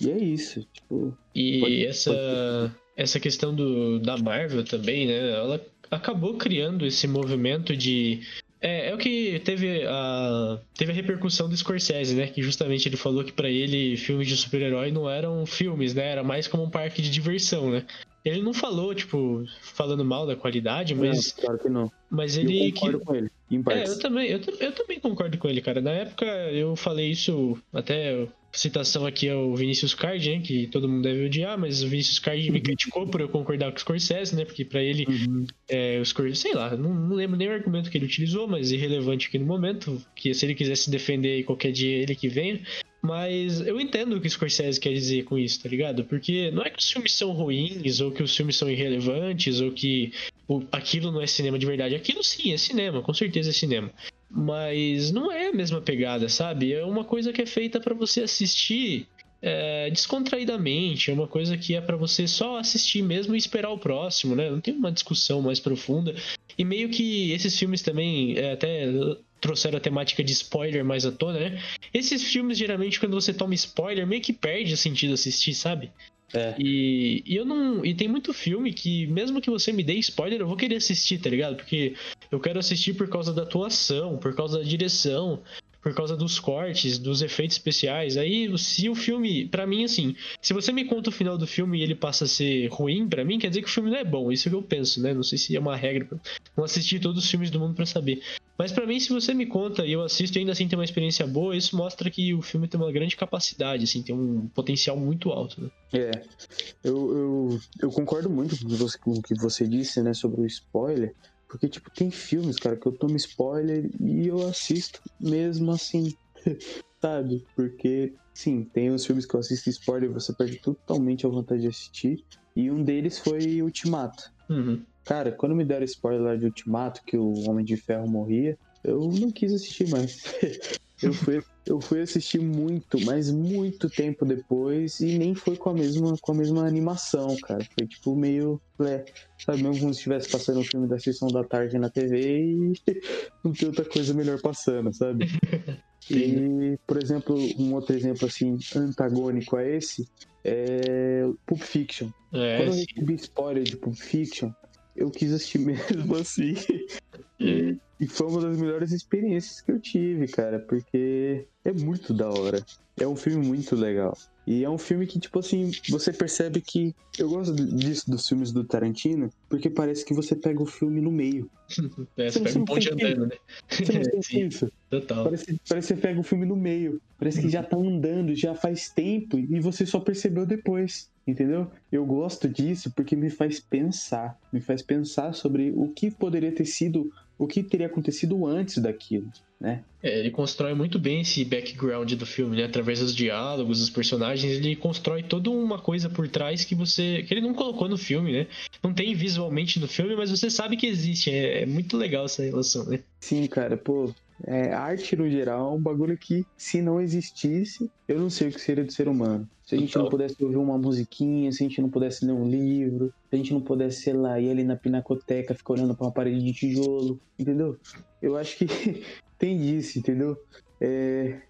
e é isso. Tipo, e pode, essa, pode... essa questão do, da Marvel também, né? Ela acabou criando esse movimento de é, é o que teve a, teve a repercussão do Scorsese, né? Que justamente ele falou que para ele filmes de super-herói não eram filmes, né? Era mais como um parque de diversão, né? Ele não falou, tipo, falando mal da qualidade, mas. Não, claro que não. Mas ele. Eu concordo que... com ele. Em é, eu também, eu, eu, também concordo com ele, cara. Na época eu falei isso até citação aqui ao Vinícius Card, né? Que todo mundo deve odiar, mas o Vinícius Card me criticou por eu concordar com o Scorsese, né? Porque para ele, uhum. é, o Scorsese, sei lá, não, não, lembro nem o argumento que ele utilizou, mas irrelevante aqui no momento. Que se ele quisesse defender qualquer dia ele que venha. Mas eu entendo o que o Scorsese quer dizer com isso, tá ligado? Porque não é que os filmes são ruins, ou que os filmes são irrelevantes, ou que aquilo não é cinema de verdade. Aquilo sim é cinema, com certeza é cinema. Mas não é a mesma pegada, sabe? É uma coisa que é feita para você assistir é, descontraidamente, é uma coisa que é para você só assistir mesmo e esperar o próximo, né? Não tem uma discussão mais profunda. E meio que esses filmes também é, até trouxeram a temática de spoiler mais à tona, né? Esses filmes, geralmente, quando você toma spoiler, meio que perde o sentido assistir, sabe? É. E, e eu não. E tem muito filme que, mesmo que você me dê spoiler, eu vou querer assistir, tá ligado? Porque eu quero assistir por causa da atuação, por causa da direção, por causa dos cortes, dos efeitos especiais. Aí, se o filme, para mim, assim, se você me conta o final do filme e ele passa a ser ruim, para mim, quer dizer que o filme não é bom. Isso é o que eu penso, né? Não sei se é uma regra. Não assistir todos os filmes do mundo para saber. Mas para mim, se você me conta e eu assisto e ainda assim tem uma experiência boa, isso mostra que o filme tem uma grande capacidade, assim, tem um potencial muito alto, né? É, eu, eu, eu concordo muito com, o que você disse, né, sobre o spoiler, porque, tipo, tem filmes, cara, que eu tomo spoiler e eu assisto mesmo assim, <laughs> sabe? Porque, sim, tem os filmes que eu assisto spoiler e você perde totalmente a vontade de assistir, e um deles foi Ultimato. Uhum. Cara, quando me deram spoiler de Ultimato, que o Homem de Ferro morria, eu não quis assistir mais. <laughs> eu, fui, eu fui assistir muito, mas muito tempo depois e nem foi com a mesma, com a mesma animação, cara. Foi tipo meio. É, sabe, mesmo como se estivesse passando um filme da sessão da tarde na TV e <laughs> não tem outra coisa melhor passando, sabe? <laughs> E, por exemplo, um outro exemplo assim, antagônico a esse é Pulp Fiction. É, Quando eu recebi spoiler de Pulp Fiction, eu quis assistir <laughs> mesmo assim. E, e foi uma das melhores experiências que eu tive, cara, porque é muito da hora. É um filme muito legal. E é um filme que, tipo assim, você percebe que. Eu gosto disso dos filmes do Tarantino, porque parece que você pega o filme no meio. <laughs> É, você Você pega um ponte andando, né? Você não <laughs> sente Sim. isso? Total. Parece, parece que você pega o filme no meio. Parece que já tá andando, já faz tempo e você só percebeu depois. Entendeu? Eu gosto disso porque me faz pensar. Me faz pensar sobre o que poderia ter sido, o que teria acontecido antes daquilo, né? É, ele constrói muito bem esse background do filme, né? Através dos diálogos, dos personagens, ele constrói toda uma coisa por trás que você. que ele não colocou no filme, né? Não tem visualmente no filme, mas você sabe que existe. É, é muito legal essa relação, né? Sim, cara, pô. É, arte no geral é um bagulho que, se não existisse, eu não sei o que seria do ser humano. Se a gente não Total. pudesse ouvir uma musiquinha, se a gente não pudesse ler um livro, se a gente não pudesse, sei lá, ir ali na pinacoteca, ficar olhando pra uma parede de tijolo, entendeu? Eu acho que <laughs> tem disso, entendeu? É,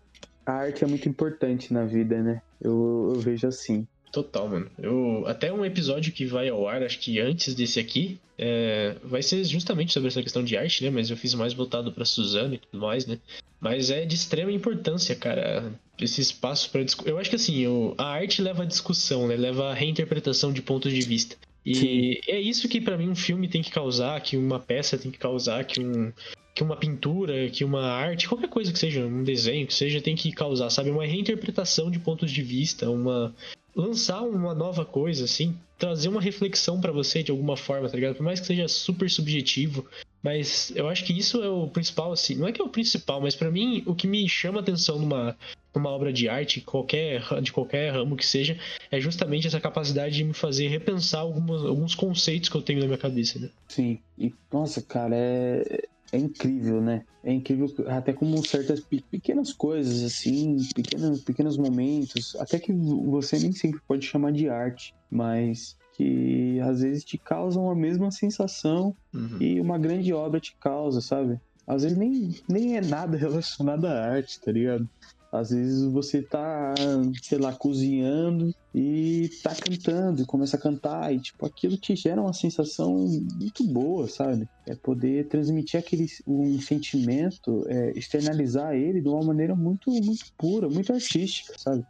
a arte é muito importante na vida, né? Eu, eu vejo assim. Total, mano. Eu, até um episódio que vai ao ar, acho que antes desse aqui, é, vai ser justamente sobre essa questão de arte, né? Mas eu fiz mais voltado pra Suzano e tudo mais, né? Mas é de extrema importância, cara, esse espaço para discussão. Eu acho que assim, a arte leva a discussão, né? Leva a reinterpretação de pontos de vista. E Sim. é isso que pra mim um filme tem que causar, que uma peça tem que causar, que um que uma pintura, que uma arte, qualquer coisa que seja, um desenho que seja, tem que causar, sabe, uma reinterpretação de pontos de vista, uma lançar uma nova coisa, assim, trazer uma reflexão pra você de alguma forma, tá ligado? Por mais que seja super subjetivo, mas eu acho que isso é o principal, assim, não é que é o principal, mas pra mim o que me chama atenção numa, numa obra de arte, qualquer, de qualquer ramo que seja, é justamente essa capacidade de me fazer repensar algumas, alguns conceitos que eu tenho na minha cabeça, né? Sim. E, nossa, cara, é, é incrível, né? É incrível até como certas pe- pequenas coisas, assim, pequenos, pequenos momentos, até que você nem sempre pode chamar de arte, mas que às vezes te causam a mesma sensação Uhum. e uma grande obra te causa, sabe? Às vezes nem, nem é nada <laughs> relacionado à arte, tá ligado? Às vezes você tá, sei lá, cozinhando e tá cantando e começa a cantar e, tipo, aquilo te gera uma sensação muito boa, sabe? É poder transmitir aquele um sentimento, é, externalizar ele de uma maneira muito, muito pura, muito artística, sabe?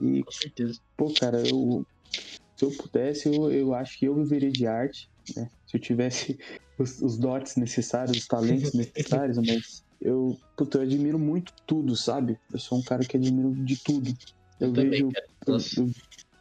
E, Com certeza. pô, cara, eu, se eu pudesse, eu, eu acho que eu viveria de arte, né? Se eu tivesse <laughs> os, os dotes necessários, os talentos necessários, mas eu, puta, eu admiro muito tudo, sabe? Eu sou um cara que admiro de tudo. Eu, Eu vejo. Eu, eu,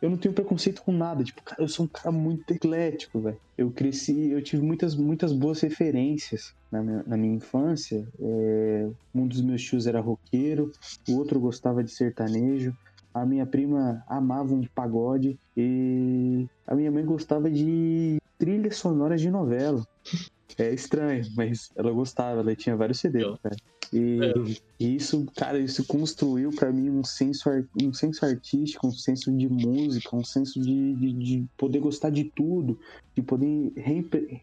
eu não tenho preconceito com nada, tipo, cara, eu sou um cara muito eclético, velho. Eu cresci, eu tive muitas, muitas boas referências na minha, na minha infância. É, um dos meus tios era roqueiro, o outro gostava de sertanejo, a minha prima amava um pagode e a minha mãe gostava de trilhas sonoras de novela. É estranho, mas ela gostava, ela tinha vários CDs, Eu. cara. E, É. e isso, cara, isso construiu pra mim um senso, um senso artístico, um senso de música, um senso de, de, de poder gostar de tudo, de poder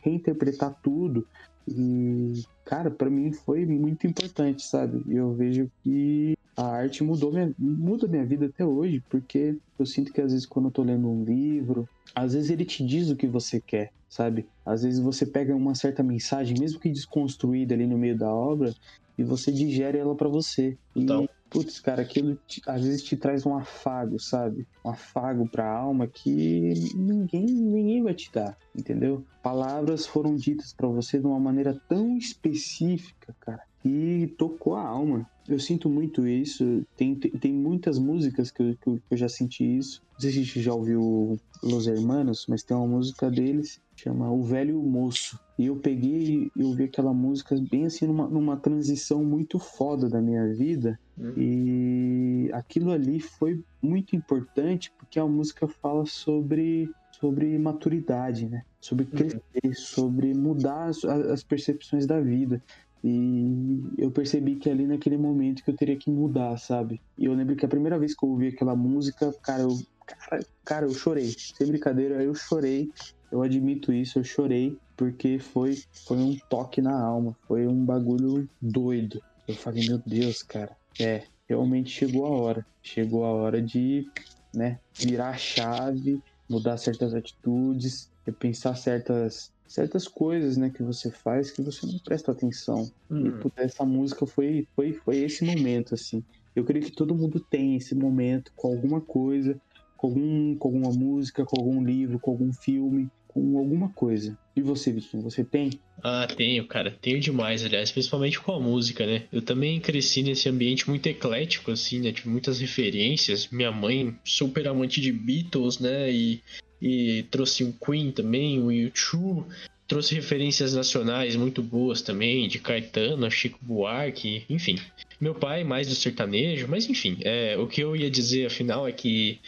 reinterpretar tudo. E, cara, pra mim foi muito importante, sabe? Eu vejo que a arte mudou minha, muda minha vida até hoje, porque eu sinto que às vezes quando eu tô lendo um livro, às vezes ele te diz o que você quer, sabe? Às vezes você pega uma certa mensagem, mesmo que desconstruída ali no meio da obra, e você digere ela pra você. E, Então. Putz, cara, aquilo te- às vezes te traz um afago, sabe? Um afago pra alma que ninguém, ninguém vai te dar, entendeu? Palavras foram ditas pra você de uma maneira tão específica, cara, e tocou a alma. Eu sinto muito isso. Tem, tem muitas músicas que eu, que eu já senti isso. Não sei se a gente já ouviu Los Hermanos, mas tem uma música deles chama O Velho Moço. E eu peguei e ouvi aquela música bem assim numa, numa transição muito foda da minha vida. Uhum. E aquilo ali foi muito importante porque a música fala sobre sobre maturidade, né? Sobre uhum. crescer, uhum. sobre mudar as, as percepções da vida. E eu percebi que ali naquele momento que eu teria que mudar, sabe? E eu lembro que a primeira vez que eu ouvi aquela música, cara, eu, cara, cara, eu chorei. Sem brincadeira, eu chorei. Eu admito isso, eu chorei porque foi, foi um toque na alma, foi um bagulho doido. Eu falei, meu Deus, cara, é, realmente chegou a hora. Chegou a hora de, né, virar a chave, mudar certas atitudes, repensar certas certas coisas, né, que você faz que você não presta atenção. Hum. E puta, essa música foi, foi, foi esse momento, assim. Eu creio que todo mundo tem esse momento com alguma coisa, com, algum, com alguma música, com algum livro, com algum filme, com alguma coisa. E você, Vitinho, você tem? Ah, tenho, cara. Tenho demais, aliás, principalmente com a música, né? Eu também cresci nesse ambiente muito eclético, assim, né? Tive muitas referências. Minha mãe, super amante de Beatles, né? E e trouxe o Queen também, o U2, trouxe referências nacionais muito boas também, de Caetano, Chico Buarque, enfim. Meu pai mais do sertanejo, mas enfim, é, o que eu ia dizer afinal é que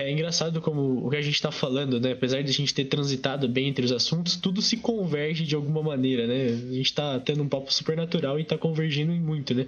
é engraçado como o que a gente está falando, né? Apesar de a gente ter transitado bem entre os assuntos, tudo se converge de alguma maneira, né? A gente está tendo um papo super natural e está convergindo muito, né?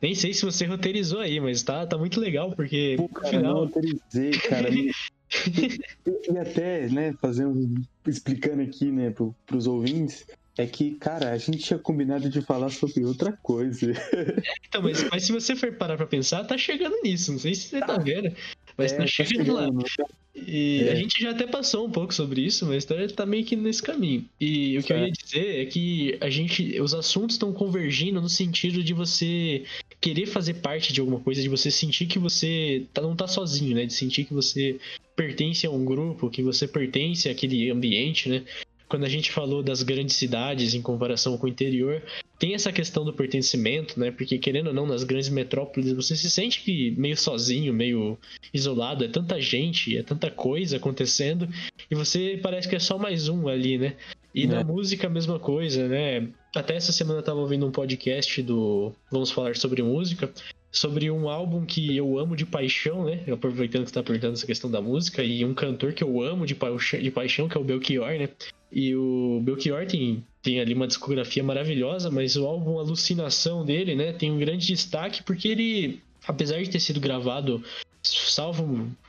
Nem sei se você roteirizou aí, mas tá, tá muito legal, porque. Pô, cara, afinal... não roteirizei, cara. <laughs> e até, né, fazendo, explicando aqui, né, pro, pros ouvintes, é que, cara, a gente tinha combinado de falar sobre outra coisa. É, então, mas, mas se você for parar pra pensar, tá chegando nisso. Não sei se você tá vendo. Mas é, tá, chegando lá. Tá? E é. a gente já até passou um pouco sobre isso, mas tá, tá meio que nesse caminho. E o que eu ia dizer é que a gente. Os assuntos estão convergindo no sentido de você querer fazer parte de alguma coisa, de você sentir que você tá, não tá sozinho, né? De sentir que você pertence a um grupo, que você pertence àquele ambiente, né? Quando a gente falou das grandes cidades em comparação com o interior, tem essa questão do pertencimento, né? Porque querendo ou não, nas grandes metrópoles você se sente que meio sozinho, meio isolado, é tanta gente, é tanta coisa acontecendo e você parece que é só mais um ali, né? E é. na música a mesma coisa, né? Até essa semana eu tava ouvindo um podcast do Vamos Falar sobre Música, sobre um álbum que eu amo de paixão, né? Aproveitando que você tá perguntando essa questão da música, e um cantor que eu amo de, pa de paixão, que é o Belchior, né? E o Belchior tem, tem ali uma discografia maravilhosa, mas o álbum Alucinação dele, né, tem um grande destaque porque ele, apesar de ter sido gravado, salvo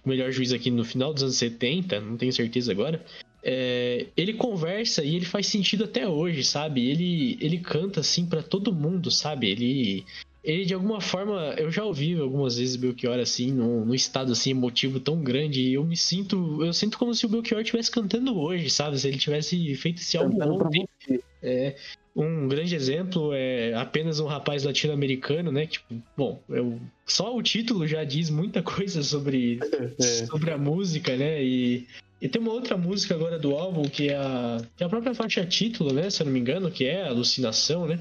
o melhor juiz aqui no final dos anos 70, não tenho certeza agora, é, ele conversa e ele faz sentido até hoje, sabe? Ele, ele canta assim para todo mundo, sabe? Ele ele de alguma forma, eu já ouvi algumas vezes Belchior assim, num, num estado assim emotivo tão grande, e eu me sinto, eu sinto como se o Belchior estivesse cantando hoje, sabe? Se ele tivesse feito esse álbum ontem. É, um grande exemplo é apenas um rapaz latino-americano, né? Tipo, bom, eu, só o título já diz muita coisa sobre, <laughs> é. sobre a música, né? E, e tem uma outra música agora do álbum que é a, que é a própria faixa título, né? Se eu não me engano, que é Alucinação, né?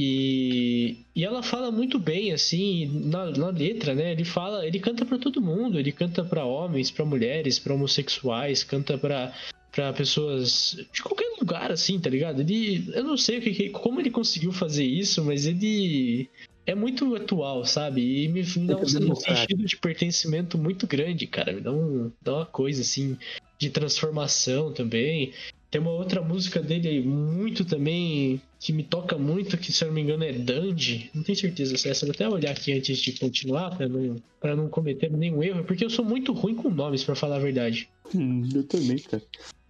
E, e ela fala muito bem, assim, na, na letra, né? Ele fala, ele canta para todo mundo, ele canta para homens, para mulheres, para homossexuais, canta para para pessoas de qualquer lugar, assim, tá ligado? Ele, eu não sei o que, como ele conseguiu fazer isso, mas ele é muito atual, sabe? E me, me dá um, um sentido de pertencimento muito grande, cara. Me dá, um, dá uma coisa, assim, de transformação também. Tem uma outra música dele aí, muito também, que me toca muito, que se eu não me engano é Dandy. Não tenho certeza se é essa. Vou até olhar aqui antes de continuar, pra não, pra não cometer nenhum erro, porque eu sou muito ruim com nomes, para falar a verdade. Hum, eu também, cara.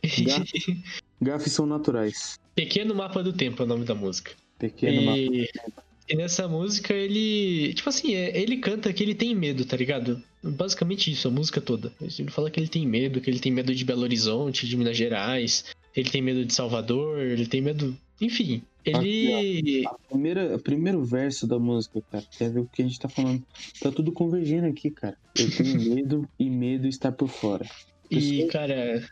<laughs> Gafes são naturais. Pequeno Mapa do Tempo é o nome da música. Pequeno e... Mapa do Tempo. E nessa música ele. Tipo assim, é, ele canta que ele tem medo, tá ligado? Basicamente isso, a música toda. Ele fala que ele tem medo, que ele tem medo de Belo Horizonte, de Minas Gerais, ele tem medo de Salvador, ele tem medo. Enfim, ele. A primeira, o primeiro verso da música, cara, quer ver o que a gente tá falando? Tá tudo convergindo aqui, cara. Eu tenho <laughs> medo e medo está por fora. E, cara,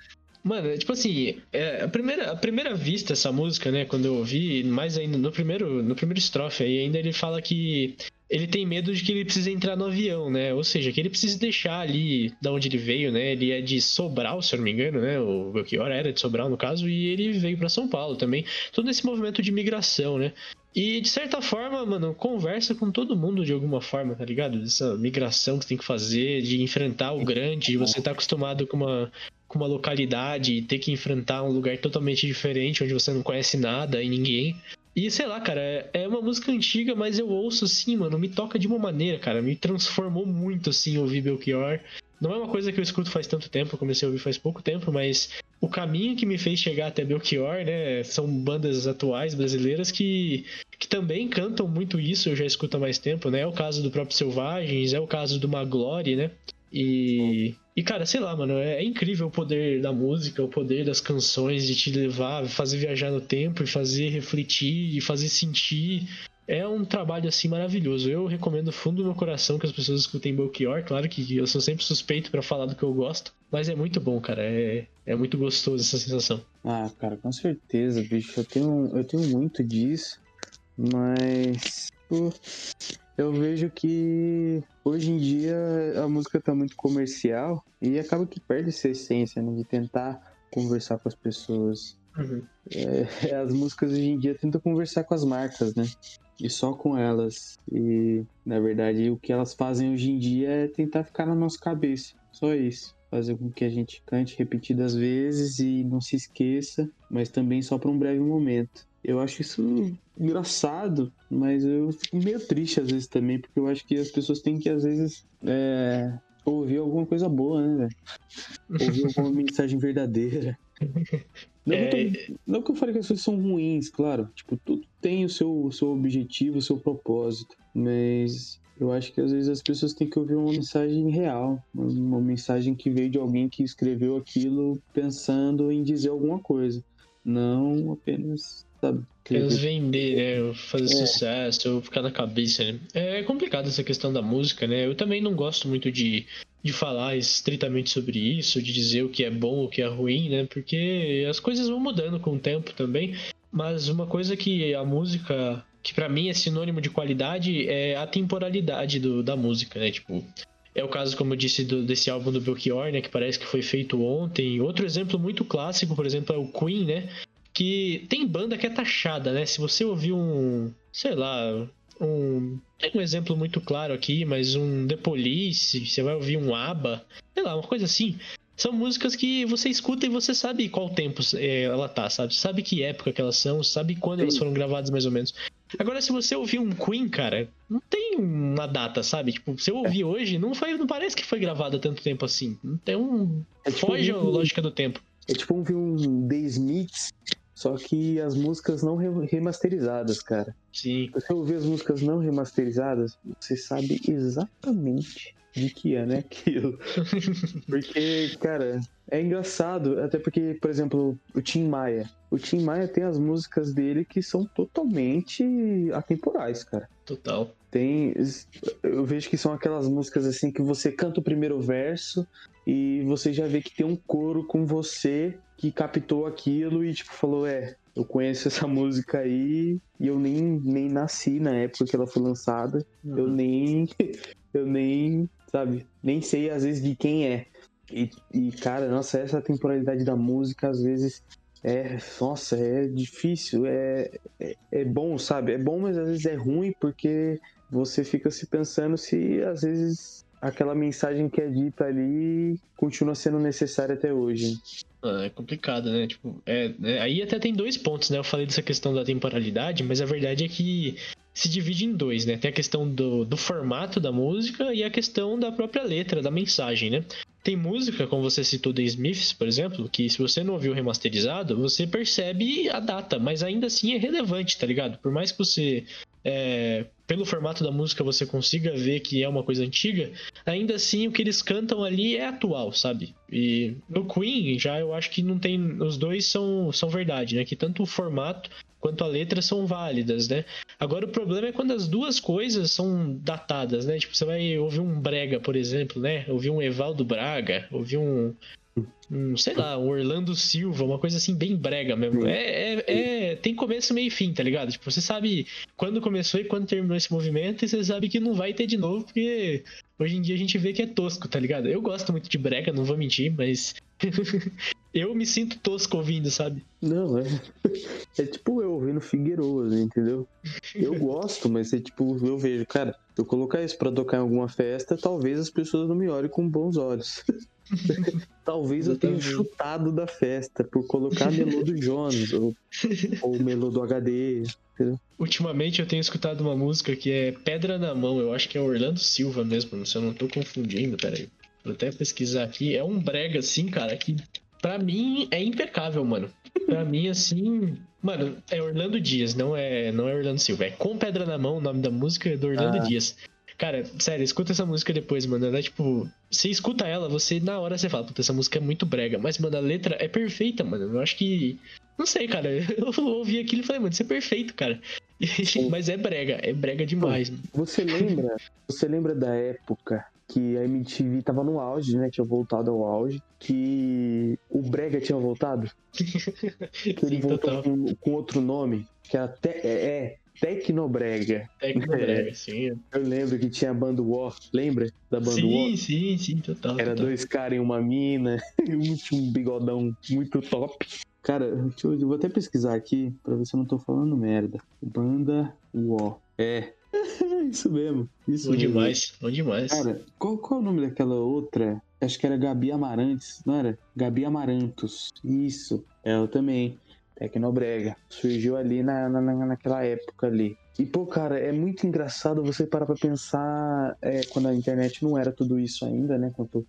Mano, tipo assim, é, a, primeira, a primeira vista essa música, né, quando eu ouvi, mais ainda no primeiro, no primeiro estrofe aí, ainda ele fala que ele tem medo de que ele precise entrar no avião, né? Ou seja, que ele precisa deixar ali da onde ele veio, né? Ele é de Sobral, se eu não me engano, né? O Belchior era de Sobral, no caso, e ele veio para São Paulo também. Todo esse movimento de migração, né? E de certa forma, mano, conversa com todo mundo de alguma forma, tá ligado? Dessa migração que você tem que fazer, de enfrentar o grande, de você estar tá acostumado com uma, com uma localidade e ter que enfrentar um lugar totalmente diferente, onde você não conhece nada e ninguém. E sei lá, cara, é, é uma música antiga, mas eu ouço assim, mano, me toca de uma maneira, cara, me transformou muito assim ouvir Belchior. Não é uma coisa que eu escuto faz tanto tempo, eu comecei a ouvir faz pouco tempo, mas o caminho que me fez chegar até Belchior, né, são bandas atuais brasileiras que, que também cantam muito isso, eu já escuto há mais tempo, né? É o caso do próprio Selvagens, é o caso do Maglore, né? E, e cara, sei lá, mano, é, é, incrível o poder da música, o poder das canções de te levar, fazer viajar no tempo e fazer refletir e fazer sentir. É um trabalho assim maravilhoso. Eu recomendo fundo do meu coração que as pessoas escutem Belchior. Claro que eu sou sempre suspeito para falar do que eu gosto, mas é muito bom, cara. É, é muito gostoso essa sensação. Ah, cara, com certeza, bicho. Eu tenho, eu tenho muito disso, mas. Pô, eu vejo que hoje em dia a música tá muito comercial e acaba que perde essa essência, né? De tentar conversar com as pessoas. Uhum. É, <laughs> as músicas hoje em dia tentam conversar com as marcas, né? E só com elas. E, na verdade, o que elas fazem hoje em dia é tentar ficar na nossa cabeça. Só isso. Fazer com que a gente cante repetidas vezes e não se esqueça, mas também só por um breve momento. Eu acho isso engraçado, mas eu fico meio triste às vezes também, porque eu acho que as pessoas têm que, às vezes, é, ouvir alguma coisa boa, né, velho? Ouvir <laughs> alguma mensagem verdadeira. Não, é... que tô, não que eu falei que as coisas são ruins, claro. Tipo, tudo tem o seu, o seu objetivo, o seu propósito. Mas eu acho que às vezes as pessoas têm que ouvir uma mensagem real. Uma mensagem que veio de alguém que escreveu aquilo pensando em dizer alguma coisa. Não apenas sabe? Apenas vender, né? Fazer é. sucesso, ficar na cabeça, né? É complicado essa questão da música, né? Eu também não gosto muito de, de falar estritamente sobre isso, de dizer o que é bom, o que é ruim, né? Porque as coisas vão mudando com o tempo também. Mas uma coisa que a música, que para mim é sinônimo de qualidade, é a temporalidade do, da música, né? Tipo, é o caso, como eu disse, do, desse álbum do Belchior, né? Que parece que foi feito ontem. Outro exemplo muito clássico, por exemplo, é o Queen, né? que tem banda que é taxada, né? Se você ouvir um, sei lá, um. Tem um exemplo muito claro aqui, mas um The Police, você vai ouvir um ABBA, sei lá, uma coisa assim. São músicas que você escuta e você sabe qual tempo é, ela tá, sabe? Sabe que época que elas são, sabe quando Sim. elas foram gravadas mais ou menos. Agora, se você ouvir um Queen, cara, não tem uma data, sabe? Tipo, se eu ouvir é. hoje, não, foi, não parece que foi gravado há tanto tempo assim. Não tem um. É tipo Foge um... a lógica do tempo. É tipo ouvir um The Smiths só que as músicas não remasterizadas, cara. Sim. Se você ouvir as músicas não remasterizadas, você sabe exatamente de que é, né, aquilo. <laughs> porque, cara, é engraçado, até porque, por exemplo, o Tim Maia. O Tim Maia tem as músicas dele que são totalmente atemporais, cara. Total. Tem. Eu vejo que são aquelas músicas assim que você canta o primeiro verso e você já vê que tem um coro com você que captou aquilo e, tipo, falou: É, eu conheço essa música aí e eu nem, nem nasci na época que ela foi lançada. Uhum. <laughs> Eu nem. Eu nem, sabe, nem sei às vezes de quem é. E, e, cara, nossa, essa temporalidade da música às vezes é. Nossa, é difícil. É, é, é bom, sabe? É bom, mas às vezes é ruim porque você fica se pensando se às vezes aquela mensagem que é dita ali continua sendo necessária até hoje. Ah, é complicado, né? Tipo, é, é, aí até tem dois pontos, né? Eu falei dessa questão da temporalidade, mas a verdade é que se divide em dois, né? Tem a questão do, do formato da música e a questão da própria letra, da mensagem, né? Tem música, como você citou The Smiths, por exemplo, que se você não ouviu remasterizado, você percebe a data, mas ainda assim é relevante, tá ligado? Por mais que você é, pelo formato da música você consiga ver que é uma coisa antiga, ainda assim o que eles cantam ali é atual, sabe? E no Queen já eu acho que não tem. Os dois são, são verdade, né? Que tanto o formato quanto a letra são válidas, né? Agora o problema é quando as duas coisas são datadas, né? Tipo, você vai ouvir um Brega, por exemplo, né? Ouvir um Evaldo Braga, ouvir um, um sei lá, um Orlando Silva, uma coisa assim bem brega mesmo. É, é, é, tem começo, meio e fim, tá ligado? Tipo, você sabe quando começou e quando terminou esse movimento e você sabe que não vai ter de novo, porque hoje em dia a gente vê que é tosco, tá ligado? Eu gosto muito de brega, não vou mentir, mas <laughs> eu me sinto tosco ouvindo, sabe? Não, é. <laughs> É tipo eu ouvindo Figueiredo, entendeu? Eu <laughs> gosto, mas é tipo, eu vejo, cara, se eu colocar isso pra tocar em alguma festa, talvez as pessoas não me olhem com bons olhos. <laughs> talvez eu tenha chutado da festa por colocar Melô do Jones ou, ou Melô do HD. Entendeu? Ultimamente eu tenho escutado uma música que é Pedra na Mão, eu acho que é Orlando Silva mesmo, se eu não tô confundindo, peraí. Vou até pesquisar aqui. É um brega, assim, cara, que pra mim é impecável, mano. Pra mim, assim. Mano, é Orlando Dias, não é, não é Orlando Silva. É Com Pedra na Mão, o nome da música é do Orlando ah. Dias. Cara, sério, escuta essa música depois, mano. Ela é tipo. Você escuta ela, você na hora você fala, puta, essa música é muito brega. Mas, mano, a letra é perfeita, mano. Eu acho que. Não sei, cara. <laughs> Eu ouvi aquilo e falei, mano, isso é perfeito, cara. <laughs> Mas é brega, é brega demais. Mano. Você lembra? Você lembra da época que a MTV tava no auge, né? Tinha voltado ao auge. Que o Brega tinha voltado. <laughs> que ele Sim, voltou com, com, outro nome. Que era te, é, é Tecnobrega. Tecnobrega, <laughs> é. sim. Eu lembro que tinha a banda War, lembra da banda sim, War? Sim, sim, sim, total. Era total. dois caras e uma mina, <laughs> e um tinha um bigodão muito top. Cara, eu, eu vou até pesquisar aqui pra ver se eu não tô falando merda. Banda War. É, isso mesmo. Isso bom mesmo. demais, bom demais. Cara, qual, qual é o nome daquela outra? Acho que era Gabi Amarantes, não era? Gabi Amarantos. Isso. Ela é, também. Tecnobrega. Surgiu ali na, na, naquela época ali. E, pô, cara, é muito engraçado você parar pra pensar é, quando a internet não era tudo isso ainda, né? Quando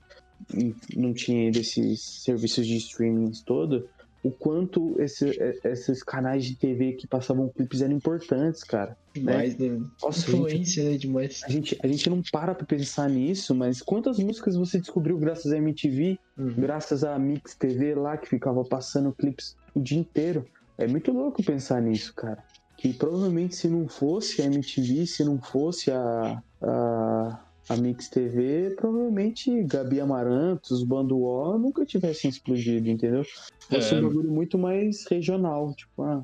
não tinha desses serviços de streaming todo o quanto esse, é, esses canais de TV que passavam clipes eram importantes, cara. Demais, né? né? Nossa, Influência, gente, né? Demais. A gente, a gente não para pra pensar nisso, mas quantas músicas você descobriu graças à MTV, uhum. graças à Mix TV lá, que ficava passando clipes o dia inteiro? É muito louco pensar nisso, cara. Que provavelmente se não fosse a MTV, se não fosse a, a a Mix TV, provavelmente Gabi Amarantos, Bando O nunca tivessem explodido, entendeu? Fosse é. um bagulho muito mais regional, tipo, ah,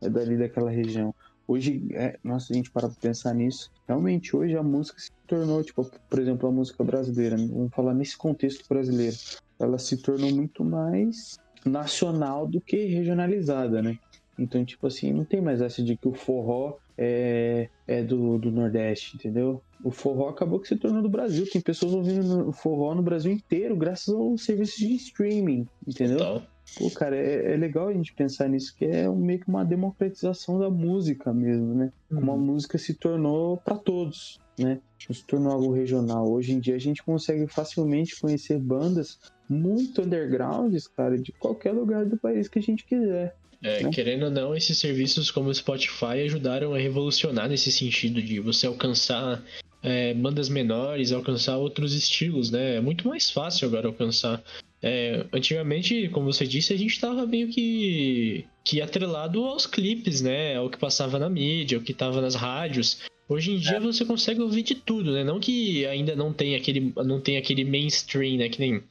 é dali daquela região. Hoje, é, nossa, a gente para pra pensar nisso. Realmente, hoje a música se tornou, tipo, por exemplo, a música brasileira, vamos falar nesse contexto brasileiro, ela se tornou muito mais nacional do que regionalizada, né? Então, tipo assim, não tem mais essa de que o forró é, é do, do Nordeste, entendeu? O forró acabou que se tornou do Brasil. Tem pessoas ouvindo forró no Brasil inteiro graças ao serviço de streaming, entendeu? Total. Pô, cara, é, é, legal a gente pensar nisso, que é meio que uma democratização da música mesmo, né? Uhum. Como a música se tornou para todos, né? Se tornou algo regional. Hoje em dia a gente consegue facilmente conhecer bandas muito undergrounds, cara, de qualquer lugar do país que a gente quiser. É, né? Querendo ou não, esses serviços como o Spotify ajudaram a revolucionar nesse sentido de você alcançar é, bandas menores, alcançar outros estilos, né? É muito mais fácil agora alcançar. É, antigamente, como você disse, a gente estava meio que, que atrelado aos clipes, né? Ao que passava na mídia, ao que estava nas rádios. Hoje em dia é. você consegue ouvir de tudo, né? Não que ainda não tem aquele, não tem aquele mainstream, né? Que nem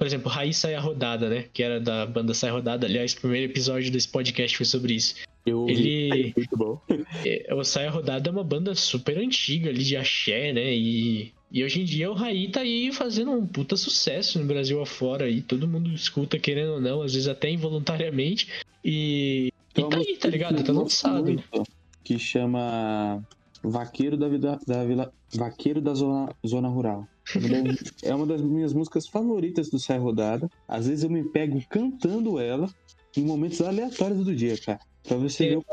por exemplo, Raiz Sai a Rodada, né? Que era da banda Sai a Rodada. Aliás, o primeiro episódio desse podcast foi sobre isso. Eu Ele... <laughs> Muito bom. É, o Sai a Rodada é uma banda super antiga ali de axé, né? E, e hoje em dia o Raí tá aí fazendo um puta sucesso no Brasil afora. E todo mundo escuta, querendo ou não, às vezes até involuntariamente. E, e tá aí, tá ligado? Tá lançado. Que chama Vaqueiro da, vida, da Vila. Vaqueiro da Zona, zona Rural. É uma das minhas músicas favoritas do Sai Rodada. Às vezes eu me pego cantando ela em momentos aleatórios do dia, cara. Pra você ver o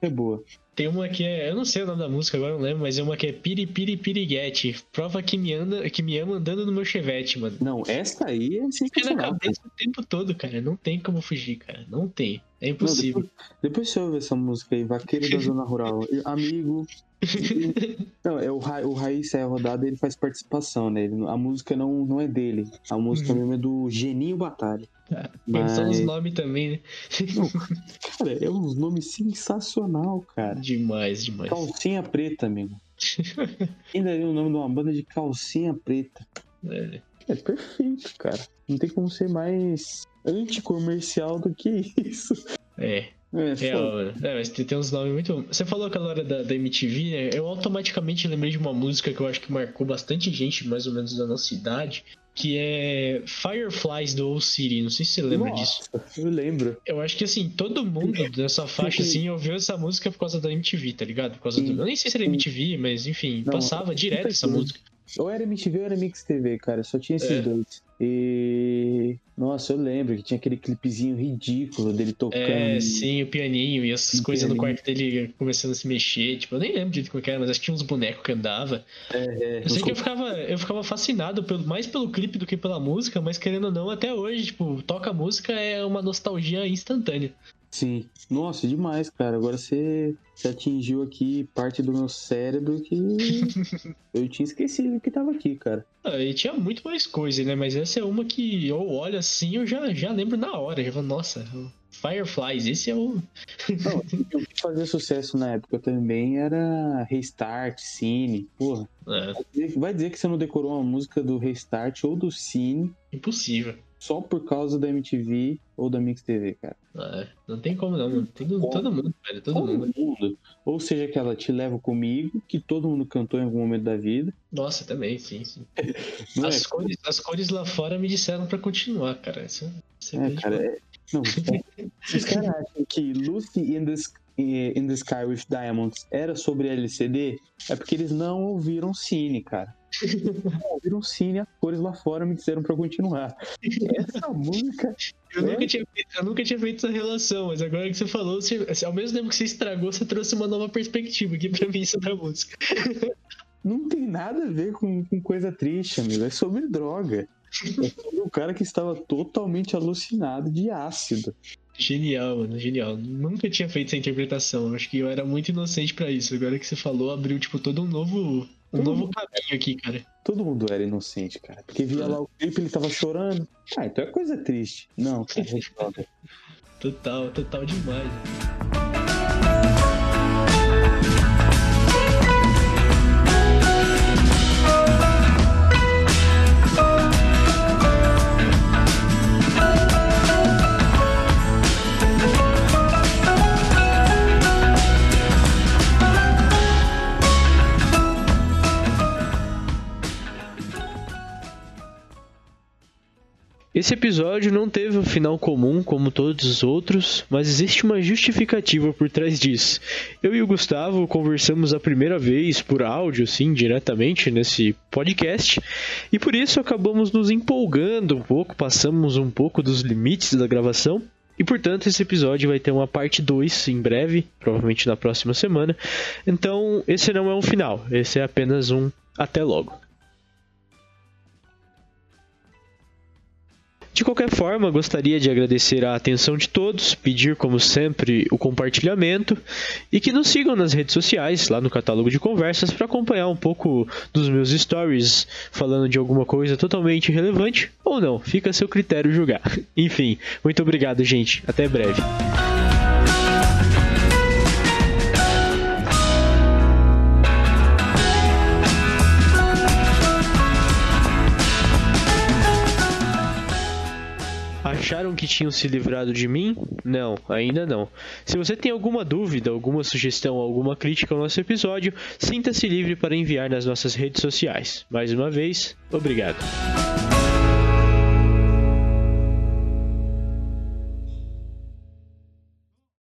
é boa. Tem uma que é. Eu não sei o nome da música agora, não lembro, mas é uma que é Piri Piri Piriguete. Prova que me, anda, que me ama andando no meu chevette, mano. Não, essa aí é sensacional. na cabeça o tempo todo, cara. Não tem como fugir, cara. Não tem. É impossível. Não, depois, depois você ouve essa música aí, Vaqueiro da Zona Rural. <laughs> Amigo, <laughs> não, é o, Ra o Raiz é a rodada, ele faz participação, né? Ele, a música não, não é dele. A música uhum. mesmo é do Geninho Batalha. Ah, Mas... São os nomes também, né? Não, cara, é uns nomes sensacionais sensacional, cara. Demais, demais. Calcinha preta, amigo. <laughs> Ainda vi o nome de uma banda de calcinha preta. É. É perfeito, cara. Não tem como ser mais anticomercial do que isso. É. É, é, é, mas tem, tem uns nomes muito. Você falou aquela hora da, da MTV, né? Eu automaticamente lembrei de uma música que eu acho que marcou bastante gente, mais ou menos da nossa idade, que é Fireflies do Old City. Não sei se você lembra Nossa, disso. Eu lembro. Eu acho que assim, todo mundo dessa faixa assim <laughs> ouviu essa música por causa da MTV, tá ligado? Por causa do... Eu nem sei se era MTV, mas enfim, Não, passava direto essa música. Ou era MTV ou era Mix TV, cara. Só tinha esses É. dois. E. Nossa, eu lembro que tinha aquele clipezinho ridículo dele tocando. É, sim, o pianinho e essas coisas no pianinho. quarto dele começando a se mexer. Tipo, eu nem lembro direito como que era, mas acho que tinha uns bonecos que andava. É, é. Eu sei que eu ficava, eu ficava fascinado pelo, mais pelo clipe do que pela música, mas querendo ou não, até hoje, tipo, toca a música é uma nostalgia instantânea. Sim. Nossa, demais, cara. Agora você, você atingiu aqui parte do meu cérebro que <laughs> eu tinha esquecido que tava aqui, cara. Ah, e tinha muito mais coisa, né? Mas essa é uma que eu olho assim, eu já, já lembro na hora. Já falo, nossa, Fireflies, esse é o. Não, o que fazia sucesso na época também era Restart, Cine. Porra. É, Vai dizer que você não decorou uma música do Restart ou do Cine impossível. Só por causa da MTV ou da Mix TV, cara. Ah, não tem como não, mano. Tem do- todo mundo, velho, todo mundo. mundo. Ou seja, aquela Te Levo Comigo, que todo mundo cantou em algum momento da vida. Nossa, também, sim, sim. <laughs> Não As, é, cores, as cores lá fora me disseram pra continuar, cara. Isso, isso é, é, cara, é... Não, é... Se os caras acham que Lucy in the, in the Sky with Diamonds era sobre LCD, é porque eles não ouviram Cine, cara. Não ouviram Cine, as cores lá fora me disseram pra continuar. Essa música Eu nunca, tinha feito, eu nunca tinha feito essa relação, mas agora que você falou, você- assim, ao mesmo tempo que você estragou, você trouxe uma nova perspectiva aqui pra mim sobre a música. não tem nada a ver com, com coisa triste, amigo. É sobre droga. É sobre um cara que estava totalmente alucinado de ácido. Genial, mano, genial. Nunca tinha feito essa interpretação. Eu Acho que eu era muito inocente pra isso. Agora que você falou, abriu, tipo, todo um novo, um Todo novo mundo- caminho aqui, cara. Todo mundo era inocente, cara. Porque via lá o clipe, ele tava chorando. Ah, então é coisa triste. Não, cara, é droga. Total, total demais. Esse episódio não teve um final comum como todos os outros, mas existe uma justificativa por trás disso. Eu e o Gustavo conversamos a primeira vez por áudio, sim, diretamente nesse podcast, e por isso acabamos nos empolgando um pouco, passamos um pouco dos limites da gravação. E portanto, esse episódio vai ter uma parte 2 em breve, provavelmente na próxima semana. Então, esse não é um final, esse é apenas um até logo. De qualquer forma, gostaria de agradecer a atenção de todos, pedir, como sempre, o compartilhamento e que nos sigam nas redes sociais, lá no catálogo de conversas, para acompanhar um pouco dos meus stories falando de alguma coisa totalmente irrelevante ou não, fica a seu critério julgar. <laughs> Enfim, muito obrigado, gente. Até breve. Que tinham se livrado de mim? Não, ainda não. Se você tem alguma dúvida, alguma sugestão, alguma crítica ao nosso episódio, sinta-se livre para enviar nas nossas redes sociais. Mais uma vez, obrigado.